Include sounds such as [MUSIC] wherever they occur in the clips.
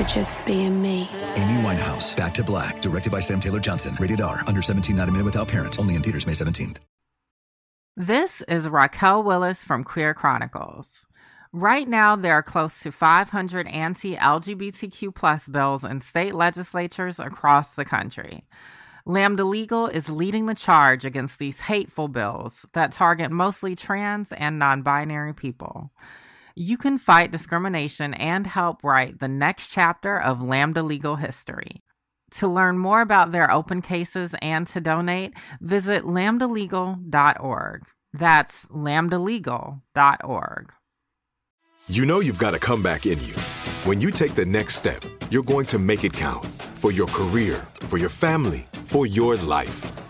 for just being me. Amy Winehouse, Back to Black, directed by Sam Taylor Johnson. Rated R, under 17, not a minute without parent. Only in theaters May 17th. This is Raquel Willis from Queer Chronicles. Right now, there are close to 500 anti LGBTQ plus bills in state legislatures across the country. Lambda Legal is leading the charge against these hateful bills that target mostly trans and non binary people. You can fight discrimination and help write the next chapter of Lambda Legal history. To learn more about their open cases and to donate, visit lambdalegal.org. That's lambdalegal.org. You know you've got a comeback in you. When you take the next step, you're going to make it count for your career, for your family, for your life.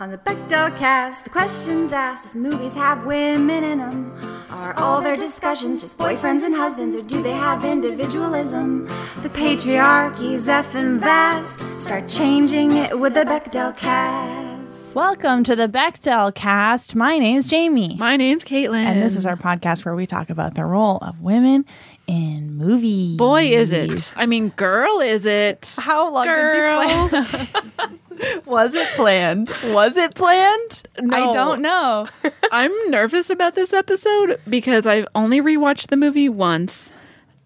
On the Bechdel cast, the questions asked if movies have women in them. Are all their discussions just boyfriends and husbands, or do they have individualism? The patriarchy's effing vast. Start changing it with the Bechdel cast. Welcome to the Bechdel cast. My name's Jamie. My name's Caitlin. and this is our podcast where we talk about the role of women in movies. boy is it. I mean, girl is it. How long Girl. did you plan? [LAUGHS] [LAUGHS] Was it planned? Was it planned? I don't know. [LAUGHS] I'm nervous about this episode because I've only rewatched the movie once.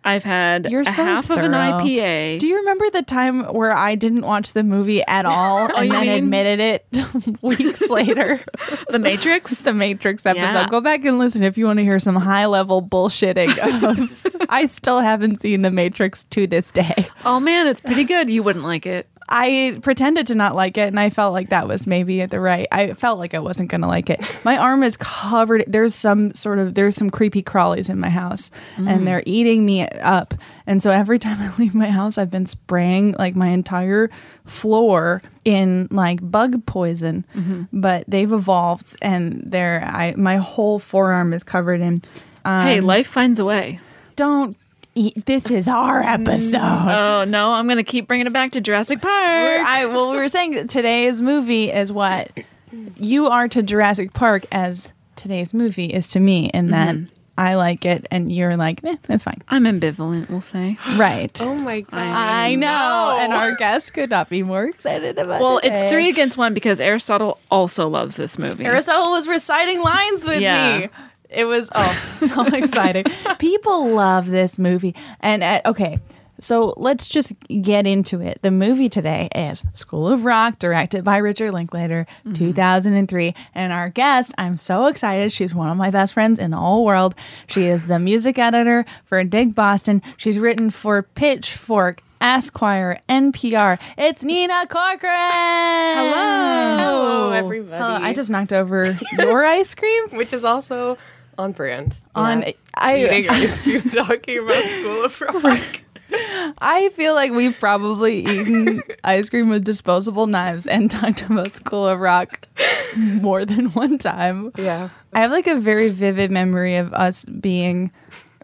I've had You're a so half of an. IPA. Do you remember the time where I didn't watch the movie at all oh, and then mean- admitted it [LAUGHS] weeks later? the Matrix? the Matrix episode. Yeah. Go back and listen if you want to hear some high level bullshitting. Of, I still haven't seen the Matrix to this day. oh man, it's pretty good. You wouldn't like it. I pretended to not like it, and I felt like that was maybe at the right. I felt like I wasn't going to like it. My arm is covered. There's some sort of there's some creepy crawlies in my house, and they're eating me up. And so every [LAUGHS] time I leave my house, I've been spraying like my entire floor in like bug poison. But they've evolved, and they're I my whole forearm is covered in. Um, hey, life finds a way. don't. This is our episode. Oh no, I'm gonna keep bringing it back to Jurassic Park. We're- I well, we were saying that today's movie is what you are to Jurassic Park as today's movie is to me, in that I like it and you're like, eh, that's fine. I'm ambivalent, we'll say. [GASPS] Right. Oh my god. I know, and our guest could not be more excited about. It. Well, today. it's three against one because Aristotle also loves this movie. Aristotle was reciting lines with Yeah. me. It was oh so [LAUGHS] exciting. People love this movie, and uh, okay. So let's just get into it. The movie today is School of Rock, directed by Richard Linklater, 2003. And our guest, I'm so excited. She's one of my best friends in the whole world. She is the music editor for Dig Boston. She's written for Pitchfork, Esquire, NPR. It's Nina Corcoran. Hello. Hello, everybody. Hello. I just knocked over your ice cream [LAUGHS] Which is also on brand. on Yeah. I Eating [LAUGHS] ice cream, talking about School of Rock. [LAUGHS] I feel like we've probably eaten ice cream with disposable knives and talked about School of Rock more than one time. Yeah. I have like a very vivid memory of us being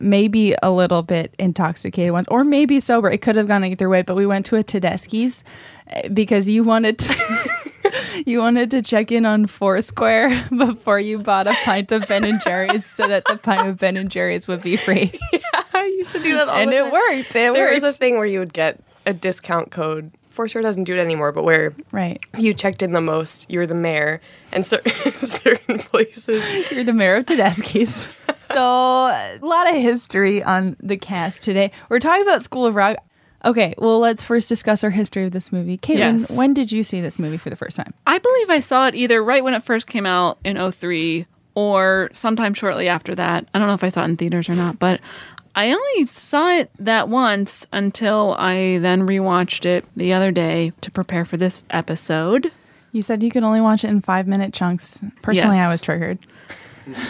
maybe a little bit intoxicated once or maybe sober. It could have gone either way, but we went to a Tedeschi's eh, because you wanted to [LAUGHS] you wanted to check in on Foursquare [LAUGHS] before you bought a pint of Ben and Jerry's so that the pint of Ben and Jerry's would be free. [LAUGHS] Yeah, I used to do that all and the it time. worked. It There worked. was a thing where you would get a discount code. Foursquare doesn't do it anymore, but where right. you checked in the most, you're the mayor, and cer- certain places. You're the mayor of Tedeschi's. So, a lot of history on the cast today. We're talking about School of Rock. Okay, well, let's first discuss our history of this movie. Caitlin, Yes. when did you see this movie for the first time? I believe I saw it either right when it first came out in 03 or sometime shortly after that. I don't know if I saw it in theaters or not, but I only saw it that once until I then rewatched it the other day to prepare for this episode. You said you could only watch it in five minute chunks. Personally, Yes. I was triggered.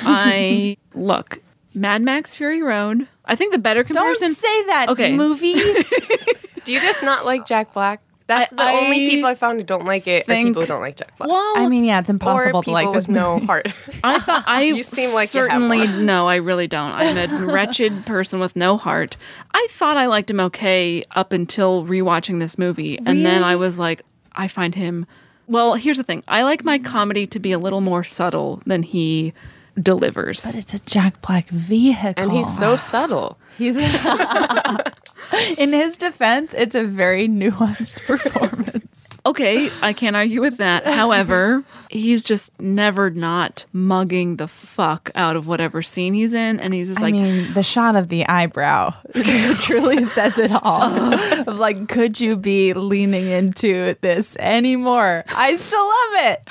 I look Mad Max Fury Road. I think the better comparison. Don't say that Okay. movie. [LAUGHS] Do you just not like Jack Black? That's I- the only people I found who don't like it are people who don't like Jack Black. well, I mean, yeah, it's or impossible to like this with no [LAUGHS] heart. I thought [LAUGHS] I You seem like you have certainly no, I really don't. I'm a wretched person with no heart. I thought I liked him okay up until rewatching this movie, and then I was like, I find him. Well, here's the thing. I like my comedy to be a little more subtle than he delivers. But it's a Jack Black vehicle. and he's so [SIGHS] subtle. He's [LAUGHS] in his defense, it's a very nuanced [LAUGHS] performance. Okay, I can't argue with that. However, he's just never not mugging the fuck out of whatever scene he's in, and he's just I like, mean, the shot of the eyebrow [LAUGHS] truly says it all. of like, could you be leaning into this anymore? I still love it.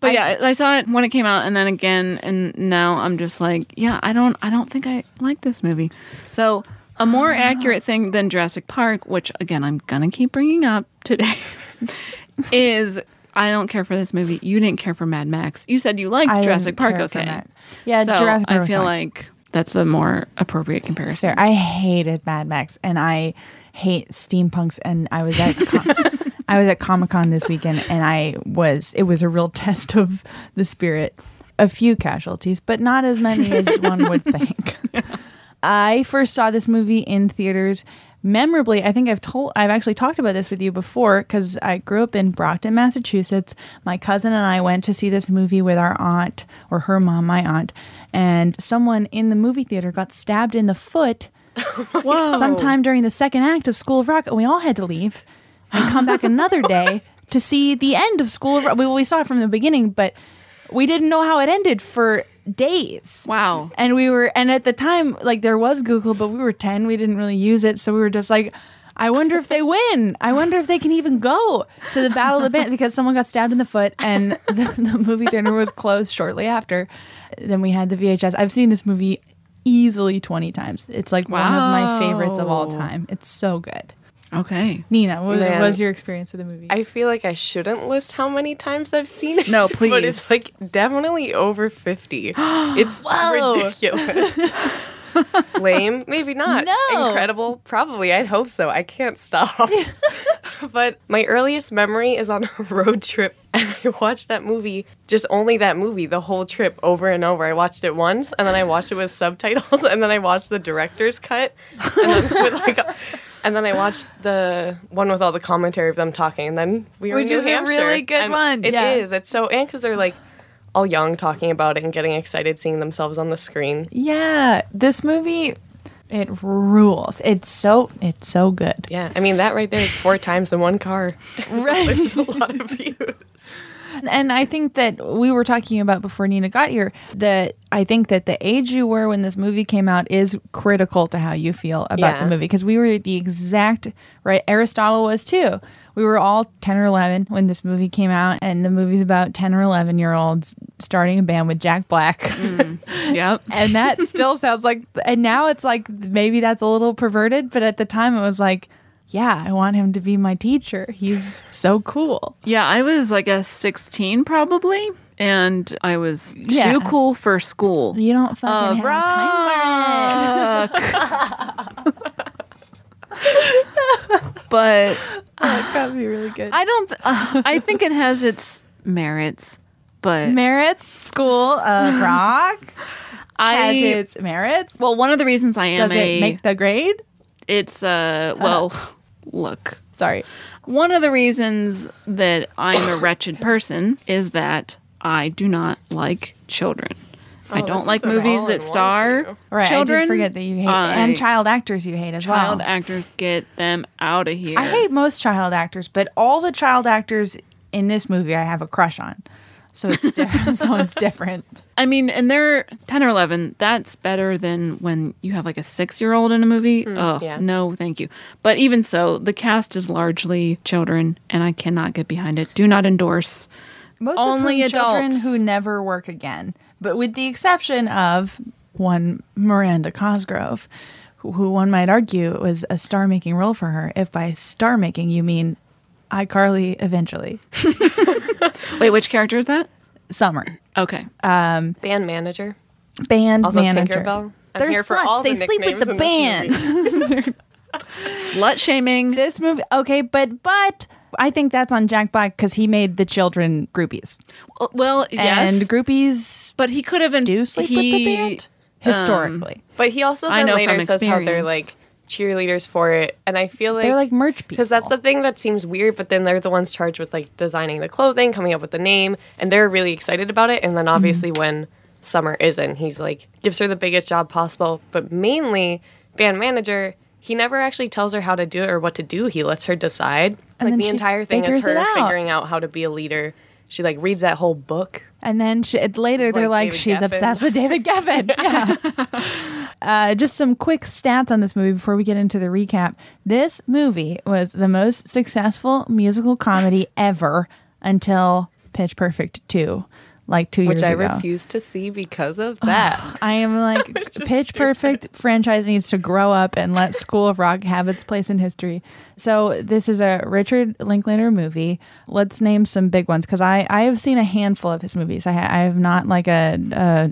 But yeah, I saw it when it came out, and then again, and now I'm just like, yeah, I don't, I don't think I like this movie. So a more ah. accurate thing than Jurassic Park, which again I'm gonna keep bringing up today, [LAUGHS] is I don't care for this movie. You didn't care for Mad Max. You said you liked I Jurassic Park. Okay. Yeah, so Jurassic Park I feel fine. like that's a more appropriate comparison. There, I hated Mad Max, and I hate steampunks. And I was at [LAUGHS] Com- I was at Comic Con this weekend, and I was it was a real [LAUGHS] test of the spirit. A few casualties, but not as many as [LAUGHS] one would think. I first saw this movie in theaters. Memorably, I think I've told I've actually talked about this with you before because I grew up in Brockton, Massachusetts. My cousin and I went to see this movie with our aunt or her mom, my aunt, and someone in the movie theater got stabbed in the foot [LAUGHS] Whoa. sometime during the second act of School of Rock, and we all had to leave and come back another day [LAUGHS] to see the end of School of Rock. We, we saw it from the beginning, but we didn't know how it ended for days. Wow. And we were, and at the time, like there was Google, but we were 10. We didn't really use it. So we were just like, I wonder if they win. I wonder if they can even go to the Battle of the Band because someone got stabbed in the foot and [LAUGHS] the, the movie theater was closed shortly after. Then we had the VHS. I've seen this movie easily 20 times. It's like one of my favorites of all time. It's so good. Okay. Nina, what Man. was your experience of the movie? I feel like I shouldn't list how many times I've seen it. No, [LAUGHS] please. But please. it's like definitely over 50. [GASPS] It's Whoa. ridiculous. [LAUGHS] Lame? Maybe not. No. Incredible? Probably. I'd hope so. I can't stop. [LAUGHS] but my earliest memory is on a road trip, and I watched that movie, just only that movie, the whole trip over and over. I watched it once, and then I watched it with subtitles, and then I watched the director's cut, and then, with like a, and then I watched the one with all the commentary of them talking, and then we were Which in New is a really good and one, It yeah. is. It's so and because they're like all young, talking about it and getting excited, seeing themselves on the screen. yeah, this movie, it rules. It's so, it's so good. Yeah, I mean that right there is four times in one car. [LAUGHS] Right. There's a lot of views. And I think that we were talking about before Nina got here that I think that the age you were when this movie came out is critical to how you feel about the movie because we were the exact right. Aristotle was too. We were all 10 or 11 when this movie came out, and the movie's about 10 or 11 year olds starting a band with Jack Black. Mm. [LAUGHS] Yep. and that still sounds like, and now it's like maybe that's a little perverted, but at the time it was like, yeah, I want him to be my teacher. He's so cool. Yeah, I was like a 16 probably, and I was Yeah. too cool for school. You don't fucking Uh, have time for it. rock. [LAUGHS] but That got me really good. I don't. Th- I think it has its merits, but merits School of [LAUGHS] Rock I. has its merits. well, one of the reasons I am Does a it make the grade? it's uh well, look. Sorry. One of the reasons that I'm a wretched person is that I do not like children. I Oh, don't like movies that star. Right. children. I did forget that you hate I- and child actors you hate as child well. Child actors. Get them out of here. I hate most child actors, but all the child actors in this movie I have a crush on. So it's different. [LAUGHS] so it's different. I mean, and they're 10 or 11. That's better than when you have like a six year old in a movie. oh, yeah. no, thank you. But even so, the cast is largely children, and I cannot get behind it. Do not endorse. Most Only of children who never work again. but with the exception of one Miranda Cosgrove, who, who one might argue was a star making role for her. If by star making you mean iCarly eventually. [LAUGHS] Wait, which character is that? Summer. Okay. Um, Band manager. band Also manager. Tinkerbell. I'm They're here for sluts. all the they sleep with the nicknames in this band. [LAUGHS] Slut shaming. this movie, okay, but but I think that's on Jack Black because he made the children groupies, Well, yes. and groupies but he could have been. do sleep with the band historically. But he also I then know later from says how they're experience. like cheerleaders for it, and I feel like They're like merch people. because that's the thing that seems weird. But then they're the ones charged with like designing the clothing, coming up with the name, and they're really excited about it. And then obviously Mm-hmm. when Summer isn't, he's like gives her the biggest job possible, but mainly band manager. He never actually tells her how to do it or what to do. He lets her decide. And like the entire thing is her out. figuring out how to be a leader. She like reads that whole book. And then she, later they're Like like, David she's Geffen. obsessed with David [LAUGHS] Geffen. Yeah. [LAUGHS] uh, just some quick stats on this movie before we get into the recap. This movie was the most successful musical comedy [LAUGHS] ever until Pitch Perfect 2, like two Which years I ago. Which I refuse to see because of that. [SIGHS] I am like [LAUGHS] just Pitch Perfect franchise needs to grow up and let [LAUGHS] School of Rock have its place in history. So this is a Richard Linklater movie. Let's name some big ones because I I have seen a handful of his movies. I ha- I have not like a, a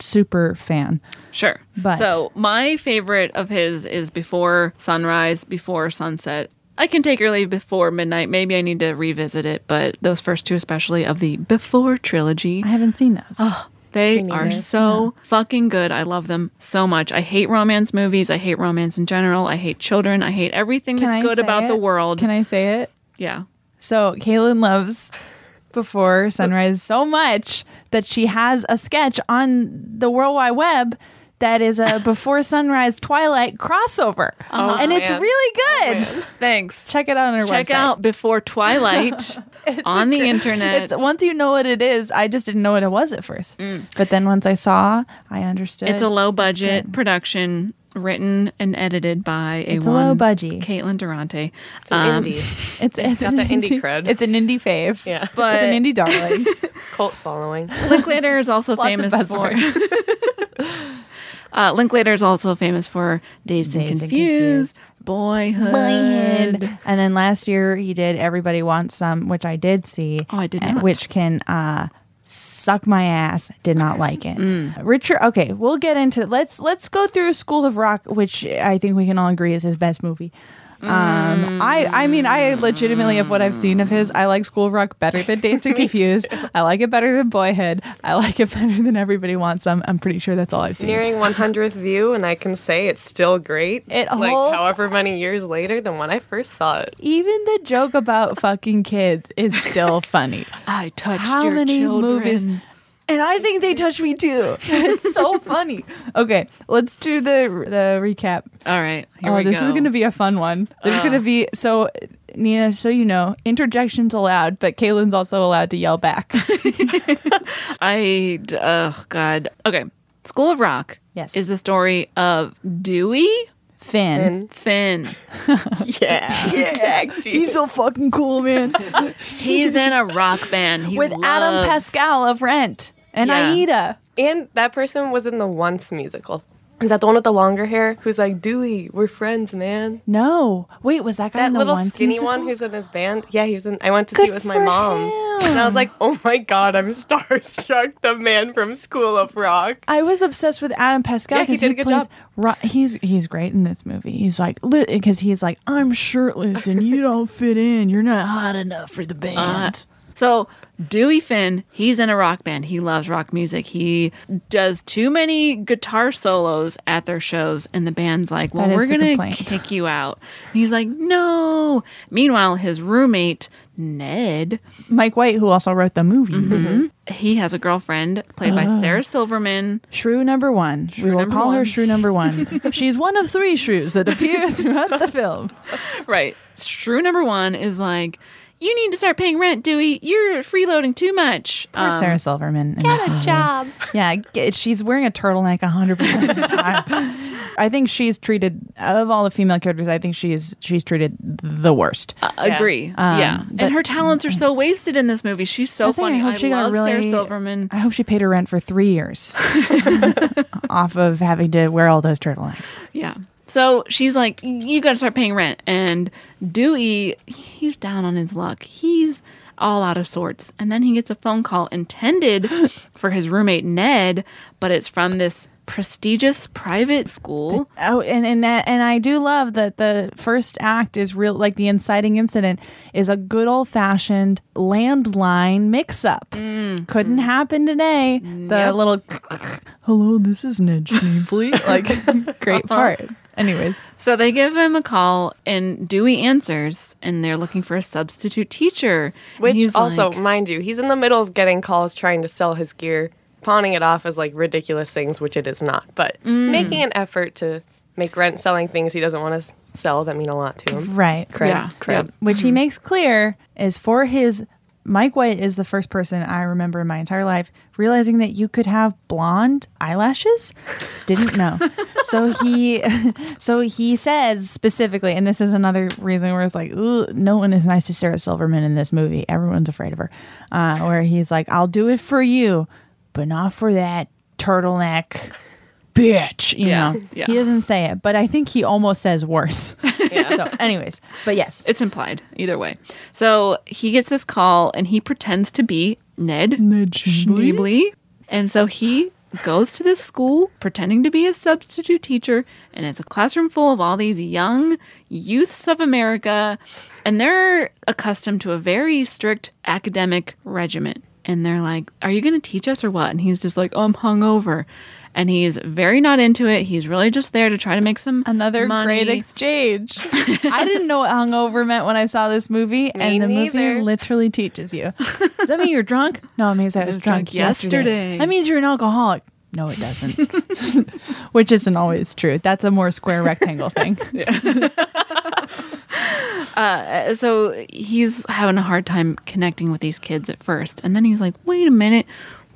super fan. Sure. But- so my favorite of his is Before Sunrise, Before Sunset. I can take or leave Before Midnight. Maybe I need to revisit it, but those first two, especially of the Before trilogy, I haven't seen those. Oh, they are so fucking good. I love them so much. I hate romance movies. I hate romance in general. I hate children. I hate everything Can that's I good about it? the world. Can I say it? yeah. So Caitlin loves Before Sunrise so much that she has a sketch on the World Wide Web that is a [LAUGHS] Before Sunrise Twilight crossover, Uh-huh. and it's man. really good. Thanks. Check it out on our Check website. Check out Before Twilight [LAUGHS] on the internet. It's once you know what it is. I just didn't know what it was at first, but then once I saw, I understood. It's a low budget production written and edited by a It's a one low budgie. Caitlin Durante. It's an indie. [LAUGHS] It's, it's got an the indie cred. It's an indie fave. Yeah. But it's an indie darling. Cult following. Linklater is also Lots of famous for. Uh, Linklater is also famous for Dazed, and, Dazed and Confused, Boyhood. Boyhood. And then last year he did Everybody Wants Some, which I did see. Oh, I did not. Which can uh, suck my ass. Did not like it. Mm. Richard. Okay, we'll get into. Let's let's go through School of Rock, which I think we can all agree is his best movie. Um, I I mean I legitimately of what I've seen of his, I like School of Rock better than Dazed and [LAUGHS] Confused. I like it better than Boyhood. I like it [LAUGHS] better than Everybody Wants Some. I'm pretty sure that's all I've seen. Nearing 100th view, and I can say it's still great. It like holds- however many years later than when I first saw it. Even the joke about fucking kids is still funny. [LAUGHS] I touched How your many children. movies? And I think they touched me too. [LAUGHS] It's so funny. Okay, let's do the the recap. All right, here oh, we this go. is going to be a fun one. There's going to uh. be so Nina, so you know, interjections allowed, but Caitlin's also allowed to yell back. [LAUGHS] I oh god. Okay, School of Rock. Yes. is the story of Dewey Finn. Finn. [LAUGHS] Yeah. yeah. He's so fucking cool, man. He's in a rock band He With Adam Pascal of Rent and Yeah. Aida. And that person was in the Once musical. Is that the one with the longer hair? Who's like, Dewey, we're friends, man. No, wait, was that guy That in the little Once skinny musical? one who's in his band. Yeah, he was in. I went to Good see it with my mom, him. and I was like, "Oh my god, I'm [LAUGHS] starstruck!" The man from School of Rock. I was obsessed with Adam Pascal Yeah, he because did a good plays job. Ro- he's he's great in this movie. He's like because he's like I'm shirtless and you don't fit in. You're not hot enough for the band. Uh, So Dewey Finn, he's in a rock band. He loves rock music. He does too many guitar solos at their shows, and the band's like, "Well, we're gonna complaint. [LAUGHS] kick you out." And he's like, "No." Meanwhile, his roommate Ned, Mike White, who also wrote the movie, Mm-hmm. he has a girlfriend played by. Sarah Silverman. Shrew number one. we will number call her. Shrew number one. [LAUGHS] She's one of three shrews that appear [LAUGHS] throughout the film. Right. Shrew number one is like, "You need to start paying rent, Dewey. You're freeloading too much." Poor Um, Sarah Silverman. Get a job. Yeah, she's wearing a turtleneck 100% of the time. I think she's treated of all the female characters. I think she's she's treated the worst. Agree. Um, yeah. but- and her talents are so wasted in this movie. She's so I funny. I I, hope she got love Sarah really- Silverman. I hope she paid her rent for three years [LAUGHS] [LAUGHS] off of having to wear all those turtlenecks. Yeah. So she's like, you got to start paying rent. And Dewey, he's down on his luck. He's all out of sorts. And then he gets a phone call intended [GASPS] for his roommate Ned, but it's from this prestigious private school. Oh, and and that and I do love that the first act is real like the inciting incident is a good old fashioned landline mix up. Mm, Couldn't mm. happen today. The Yep. little [LAUGHS] hello, this is Ned Schneebly. like [LAUGHS] great uh-huh. part. Anyways, [LAUGHS] So they give him a call, and Dewey answers, and they're looking for a substitute teacher. Which he's also, like- mind you, he's in the middle of getting calls trying to sell his gear, pawning it off as like ridiculous things, which it is not. But Mm. making an effort to make rent selling things he doesn't want to sell that mean a lot to him. right. Cred. Yeah, Cred. yep. which he makes clear is for his Mike White is the first person I remember in my entire life realizing that you could have blonde eyelashes. Didn't know. [LAUGHS] so he [LAUGHS] so he says specifically, and this is another reason where it's like, no one is nice to Sarah Silverman in this movie. Everyone's afraid of her. Uh, where he's like, I'll do it for you, but not for that turtleneck bitch. You Yeah, know. yeah. He doesn't say it, but I think he almost says worse. [LAUGHS] so anyways, but yes. It's implied either way. So he gets this call and he pretends to be Ned, Ned Schneebly. And so he goes to this school pretending to be a substitute teacher and it's a classroom full of all these young youths of America and they're accustomed to a very strict academic regimen. And they're like, "Are you going to teach us or what?" And he's just like, oh, "I'm hungover." And he's very not into it. He's really just there to try to make some Another money. great exchange. [LAUGHS] I didn't know what hungover meant when I saw this movie, and the movie literally teaches you. [LAUGHS] Does that mean you're drunk? No, it means I was was drunk, drunk yesterday. yesterday. That means you're an alcoholic. No, it doesn't. [LAUGHS] Which isn't always true. That's a more square rectangle thing. Uh, so he's having a hard time connecting with these kids at first and then he's like wait a minute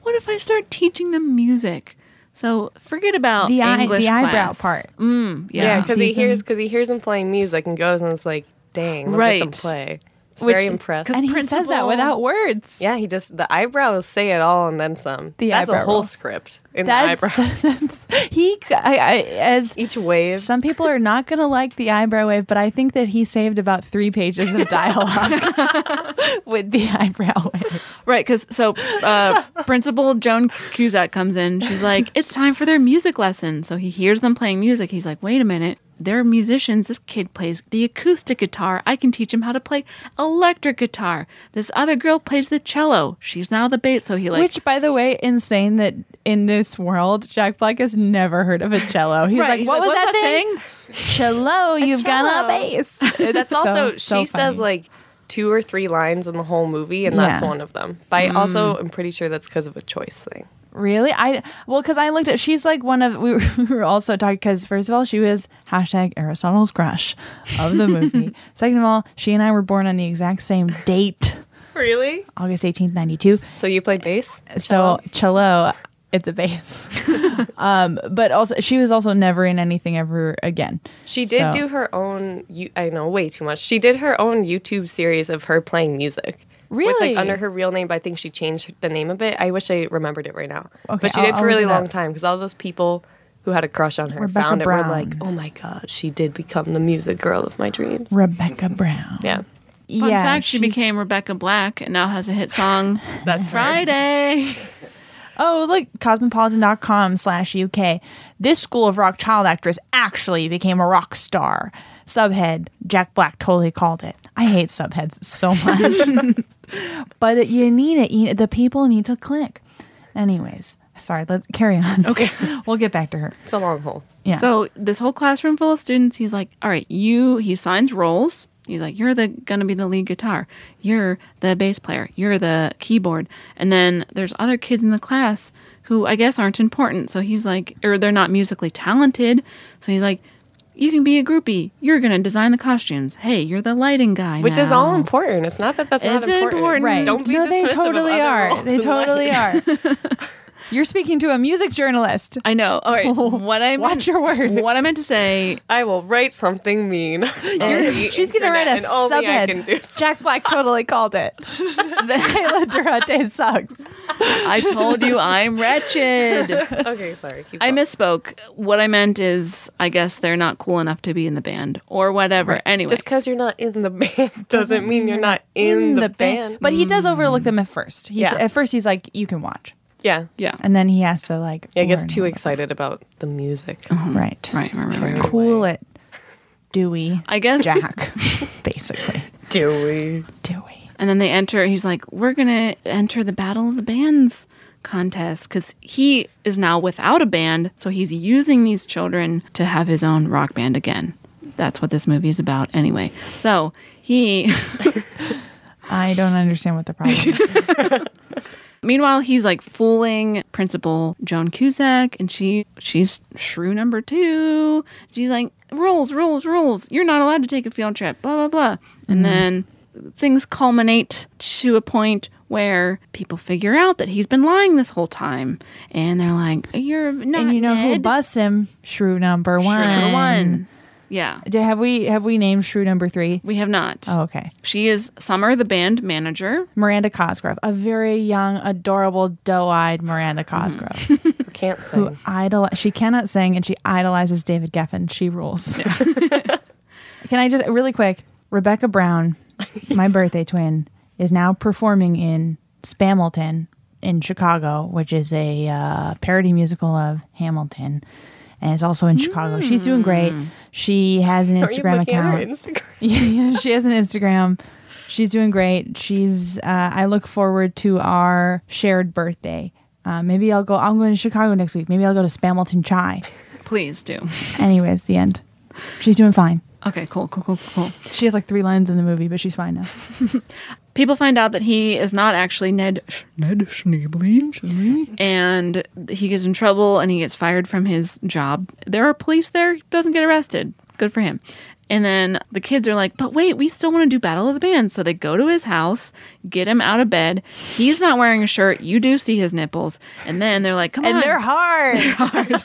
what if i start teaching them music so forget about The eye- English the eyebrow part. mm, Yeah, yeah, because he hears because he hears him playing music and goes and it's like, dang, look at them Right. play. It's Which- very impressed. and he says that without words. Yeah, he just the eyebrows say it all and then some. The That's eyebrow a whole roll. script in That's, the eyebrow. [LAUGHS] that's he. I, I, as Each wave. Some people are not going to like the eyebrow wave, but I think that he saved about three pages of dialogue [LAUGHS] with the eyebrow wave. right because so uh, principal joan cusack comes in she's like it's time for their music lesson so he hears them playing music he's like wait a minute they're musicians. This kid plays the acoustic guitar. I can teach him how to play electric guitar. This other girl plays the cello. She's now the bass. So he like Which, by the way, insane that in this world, Jack Black has never heard of a cello. He's Right, like, what was "What's that that thing? Cello, you've got cello." a bass. [LAUGHS] It's That's so- also so she says like two or three lines in the whole movie, and that's Yeah. one of them. But I also mm. am pretty sure that's because of a choice thing. Really? I well, because I looked at. She's like one of. [LAUGHS] We were, also talking because first of all, she was hashtag Aristotle's crush of the movie. [LAUGHS] Second of all, she and I were born on the exact same date, Really? August eighteenth, ninety two. So you play bass? So cello, it's a bass. [LAUGHS] um, but also, she was also never in anything ever again. She did So- do her own. I know way too much. She did her own YouTube series of her playing music. With, Really? like under her real name, but I think she changed the name a bit. I wish I remembered it right now. Okay, but she I'll- did I'll for a really long up. time because all those people who had a crush on her Rebecca found it Brown. were like, oh my god, she did become the music girl of my dreams. Rebecca Brown. Yeah, Fun yeah, fact, she became Rebecca Black and now has a hit song. [LAUGHS] that's Friday. [LAUGHS] Oh, look, cosmopolitan.com slash UK. This School of Rock child actress actually became a rock star. Subhead, Jack Black totally called it. I hate subheads so much. [LAUGHS] but you need it. You, the people need to click. Anyways, sorry, let's carry on. Okay. [LAUGHS] we'll get back to her. It's a long hole. Yeah. So this whole classroom full of students, he's like, "All right, you." He signs roles. He's like, "You're the gonna be the lead guitar. You're the bass player. You're the keyboard." And then there's other kids in the class who I guess aren't important. So he's like, or they're not musically talented. So he's like, "You can be a groupie. You're gonna design the costumes. Hey, you're the lighting guy." Which is all important. It's not that that's not It's important. important. right. Don't be no, they dismissive of totally other are. roles They in totally life. are. [LAUGHS] You're speaking to a music journalist. I know. All right. [LAUGHS] What I meant, Watch your words. What I meant to say. I will write something mean. [LAUGHS] She's gonna write a and only I can do. subhead. Jack Black totally called it. [LAUGHS] the Hela Durante sucks. I told you I'm wretched. Okay, sorry. Keep I going. misspoke. What I meant is, I guess they're not cool enough to be in the band or whatever. Anyway, Just because you're not in the band doesn't mean you're not in, the, band. But he does overlook them at first. He's Yeah. at first he's like, you can watch. Yeah. yeah. And then he has to like Yeah, I get too all excited about the music. that. Right. Right, right, right, right. Cool it. Dewey. I guess. Jack. [LAUGHS] basically. Dewey. Dewey. And then they enter. He's like, "We're gonna enter the Battle of the Bands contest because he is now without a band, so he's using these children to have his own rock band again. That's what this movie is about, anyway. So he, [LAUGHS] I don't understand what the problem is. [LAUGHS] meanwhile, he's like fooling Principal Joan Cusack, and she she's shrew number two. She's like, "Rules, rules, rules. You're not allowed to take a field trip." Blah blah blah. And mm-hmm. then things culminate to a point where people figure out that he's been lying this whole time, and they're like, "You're not." and you know who Ned. busts him? Shrew number one. number one. Yeah, Did- Have we have we named Shrew number three? we have not. Oh, okay. She is Summer, the band manager. Miranda Cosgrove, a very young, adorable, doe-eyed Miranda Cosgrove, [LAUGHS] Can't who idol. She cannot sing, and she idolizes David Geffen. She rules. [LAUGHS] Can I just really quick? Rebecca Brown, [LAUGHS] my birthday twin, is now performing in Spamilton in Chicago, which is a uh, parody musical of Hamilton. And is also in Chicago. She's doing great. She has an Are Instagram account. Instagram? yeah, [LAUGHS] yeah, she has an Instagram. She's doing great. She's. Uh, I look forward to our shared birthday. Uh, maybe I'll go. I'm going to Chicago next week. Maybe I'll go to Spamilton Chai. Please do. Anyways, the end. She's doing fine. Okay, cool, cool, cool, cool. She has like three lines in the movie, but she's fine now. [LAUGHS] People find out that he is not actually Ned Sch- Ned Schneebly, and he gets in trouble and he gets fired from his job. There are police there. He doesn't get arrested. Good for him. And then the kids are like, but wait, we still want to do Battle of the Bands. So they go to his house, get him out of bed. He's not wearing a shirt. You do see his nipples. And then they're like, come on. And they're hard. [LAUGHS] They're hard.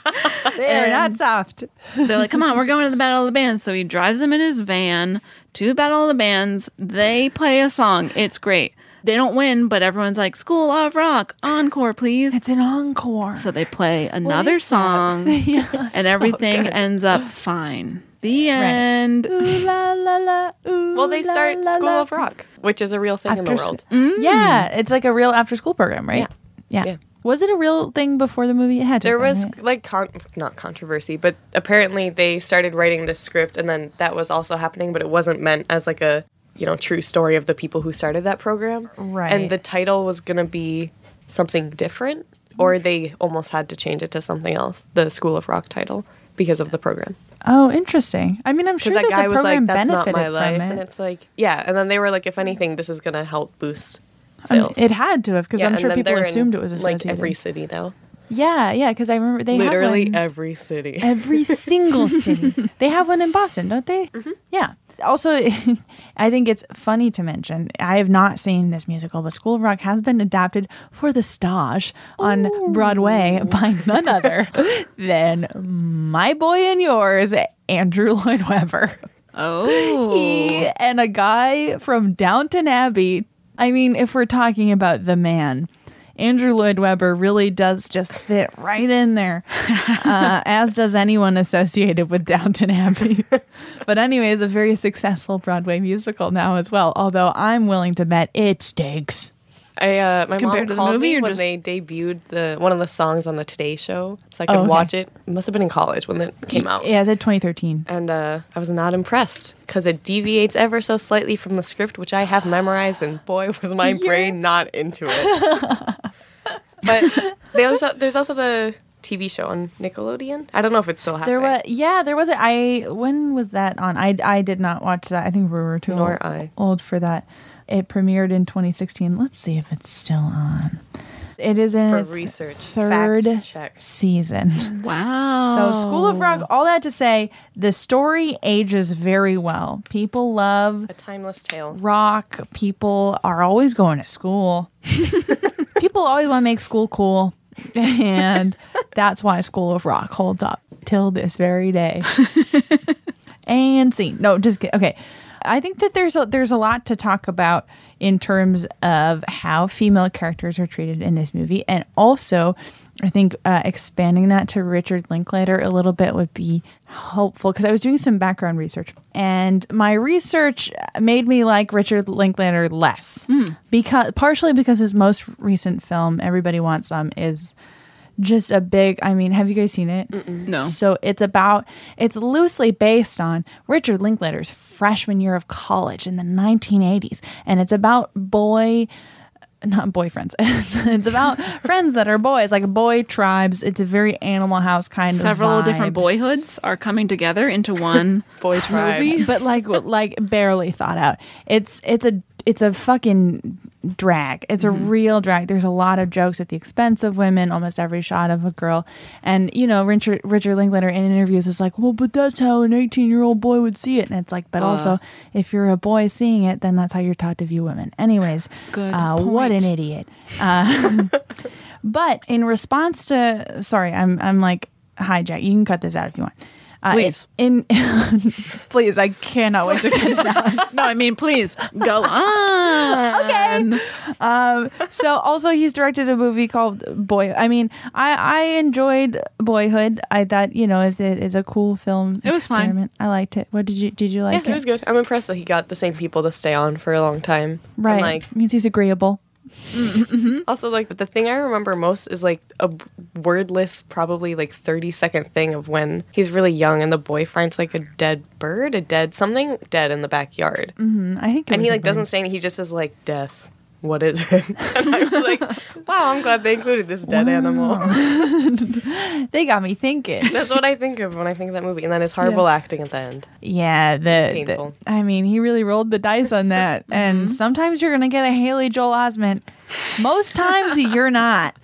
[LAUGHS] they are not soft. They're like, come on, we're going to the Battle of the Bands. So he drives them in his van to Battle of the Bands. They play a song. It's great. They don't win, but everyone's like, School of Rock, encore, please. It's an encore. So they play another song, [LAUGHS] and everything ends up fine. The end. Ooh la la la. Ooh Well, they la, start la, School la. of Rock, which is a real thing in the After s- world. Mm. Yeah, it's like a real after school program, right? Yeah. Yeah. Was it a real thing before the movie? It had to. There was right? like con- not controversy, but apparently they started writing this script, and then that was also happening, but it wasn't meant as like a you know true story of the people who started that program. Right. And the title was gonna be something different, or they almost had to change it to something else, the School of Rock title, because of the program. Oh, interesting. I mean, I'm sure that, that guy the was like, program "That's not benefited my from life," it. and it's like, yeah. And then they were like, if anything, this is gonna help boost I mean, sales. it had to have because Yeah, I'm sure people they're in, assumed it was associated. like every city now. yeah, yeah. Because I remember they Literally every city. every single city. [LAUGHS] They have one in Boston, don't they? Mm-hmm. Yeah. Also, [LAUGHS] I think it's funny to mention. I have not seen this musical, but School of Rock has been adapted for the stage on Broadway by none other [LAUGHS] than my boy and yours, Andrew Lloyd Webber. Oh. He and a guy from Downton Abbey. I mean, if we're talking about the man, Andrew Lloyd Webber really does just fit right in there, [LAUGHS] uh, as does anyone associated with Downton Abbey. [LAUGHS] but, anyways, a very successful Broadway musical now as well, although I'm willing to bet it stinks. I uh, my Compared mom called me when just- they debuted the one of the songs on the Today Show, so I could Oh, okay. watch it. It must have been in college when it came out, Yeah, it's at 2013. and uh, I was not impressed because it deviates ever so slightly from the script, which I have memorized, and boy, was my [LAUGHS] brain not into it. [LAUGHS] but there's also, there's also the TV show on Nickelodeon. I don't know if it's still happening. There was, yeah, there was. A, I when was that on? I I did not watch that. I think we were too Nor old, I. old for that. It premiered in 2016. Let's see if it's still on. It is in For its research. third Fact check. season. Wow. So School of Rock. All that to say, the story ages very well. People love a timeless tale. rock. People are always going to school. [LAUGHS] People always want to make school cool. and [LAUGHS] that's why School of Rock holds up till this very day. [LAUGHS] and scene. No, just kidding. Okay. I think that there's a, there's a lot to talk about in terms of how female characters are treated in this movie, and also I think uh, expanding that to Richard Linklater a little bit would be helpful because I was doing some background research, and my research made me like Richard Linklater less. Because partially because his most recent film, Everybody Wants Some, is just a big i mean have you guys seen it No. so it's about it's loosely based on richard linklater's freshman year of college in the 1980s and it's about boy not boyfriends it's, [LAUGHS] it's about [LAUGHS] friends that are boys like boy tribes it's a very animal house kind Several of several different boyhoods are coming together into one [LAUGHS] Boy tribe. movie. but like like barely thought out. It's it's a it's a fucking drag. It's a real drag. There's a lot of jokes at the expense of women. Almost every shot of a girl, and you know Richard Richard Linklater in interviews is like, well, but that's how an 18 year old boy would see it, and it's like, but also if you're a boy seeing it, then that's how you're taught to view women. Anyways, [SIGHS] Good uh, what an idiot. Uh, [LAUGHS] but in response to sorry, I'm I'm like hijack. You can cut this out if you want. Uh, Please. In, [LAUGHS] please, I cannot wait to get it out. [LAUGHS] no, I mean, please go on. okay. Um, so also he's directed a movie called Boy. I mean, I I enjoyed Boyhood. I thought you know it's, it's a cool film. It was fine. I liked it. What did you did you like? Yeah, like it was good. I'm impressed that he got the same people to stay on for a long time. And, Right. like means he's agreeable. Also, like but the thing I remember most is like a wordless, probably like thirty second thing of when he's really young and the boy finds like a dead bird, a dead something dead in the backyard, Mm, I think. And he like doesn't say anything. He just says like death. What is it? [LAUGHS] and I was like, wow, I'm glad they included this dead animal. [LAUGHS] They got me thinking. That's what I think of when I think of that movie, and then his horrible acting at the end. Yeah, the, the Painful. I mean, he really rolled the dice on that. [LAUGHS] And mm-hmm. sometimes you're gonna get a Haley Joel Osment. Most times you're not.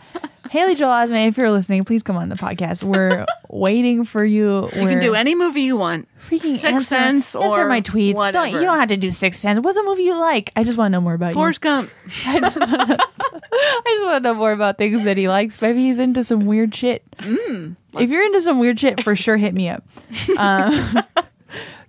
Haley Joel Osment, if you're listening, please come on the podcast. We're [LAUGHS] waiting for you. You can do any movie you want. freaking Sixth answer, Sense answer or my tweets. Don't you don't have to do Sixth Sense. What's a movie you like? I just want to know more about Forrest Gump. you. [LAUGHS] I just want to. I just want to know more about things that he likes. Maybe he's into some weird shit. if you're into some weird shit, for sure hit me up. [LAUGHS] Um,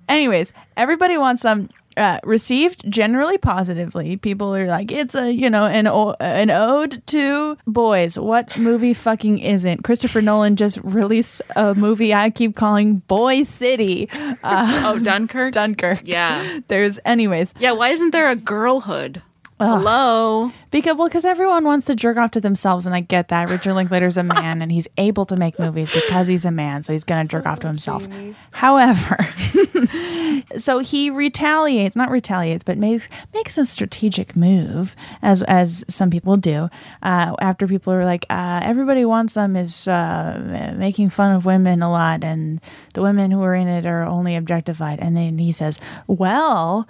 anyways, everybody wants some. Uh, received generally positively. People are like, it's a you know an o- an ode to boys. What movie fucking isn't? Christopher Nolan just released a movie I keep calling Boy City. Uh, [LAUGHS] Oh, Dunkirk. Dunkirk. Yeah. [LAUGHS] There's, anyways, Yeah. Why isn't there a girlhood? Hello. because well, because everyone wants to jerk off to themselves, and I get that. Richard Linklater's a man, and he's able to make movies because he's a man, so he's gonna jerk off to himself. However, [LAUGHS] so he retaliates, not retaliates, but makes makes a strategic move, as as some people do. Uh, after people are like, uh, everybody wants them is uh, making fun of women a lot, and the women who are in it are only objectified, and then he says, well.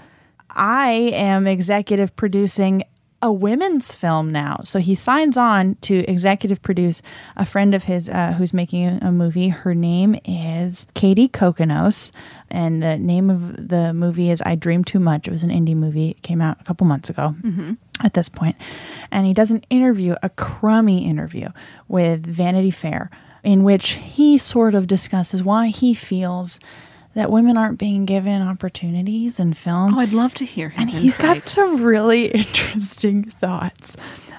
I am executive producing a women's film now. So he signs on to executive produce a friend of his uh, who's making a, movie. Her name is Katie Cokinos. And the name of the movie is I Dream Too Much. It was an indie movie. It came out a couple months ago at this point. And he does an interview, a crummy interview with Vanity Fair, in which he sort of discusses why he feels that women aren't being given opportunities in film. Oh, I'd love to hear his and he's got some really [LAUGHS] interesting thoughts.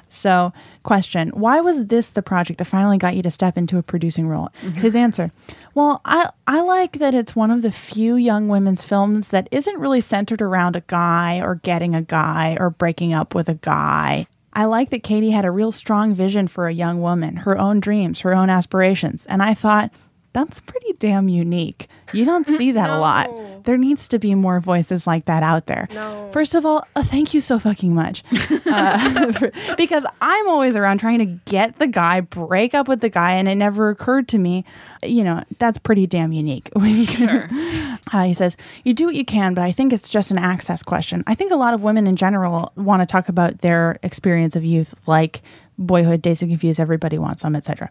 So, question Why was this the project that finally got you to step into a producing role? Mm-hmm. His answer Well, I, I like that it's one of the few young women's films that isn't really centered around a guy or getting a guy or breaking up with a guy. I like that Katie had a real strong vision for a young woman, her own dreams, her own aspirations. And I thought, that's pretty damn unique. You don't [LAUGHS] see that a lot. There needs to be more voices like that out there. No. First of all, uh, thank you so fucking much. [LAUGHS] Uh, [LAUGHS] because I'm always around trying to get the guy, break up with the guy, and it never occurred to me, you know, that's pretty damn unique. Uh, he says, You do what you can, but I think it's just an access question. I think a lot of women in general want to talk about their experience of youth, like boyhood, days of confused, everybody wants some, etc.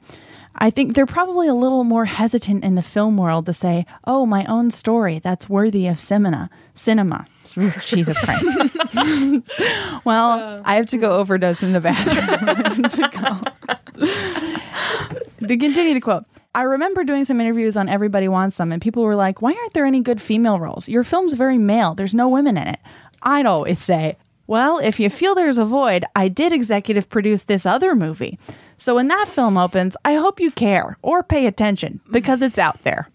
I think they're probably a little more hesitant in the film world to say, "Oh, my own story, that's worthy of cinema." Cinema. [LAUGHS] Jesus Christ. [LAUGHS] well, I have to go hmm. overdose in the bathroom [LAUGHS] to go. to continue the quote. I remember doing some interviews on Everybody Wants Some, and people were like, Why aren't there any good female roles? Your film's very male. There's no women in it. I'd always say, Well, if you feel there's a void, I did executive produce this other movie. So when that film opens, I hope you care or pay attention because it's out there.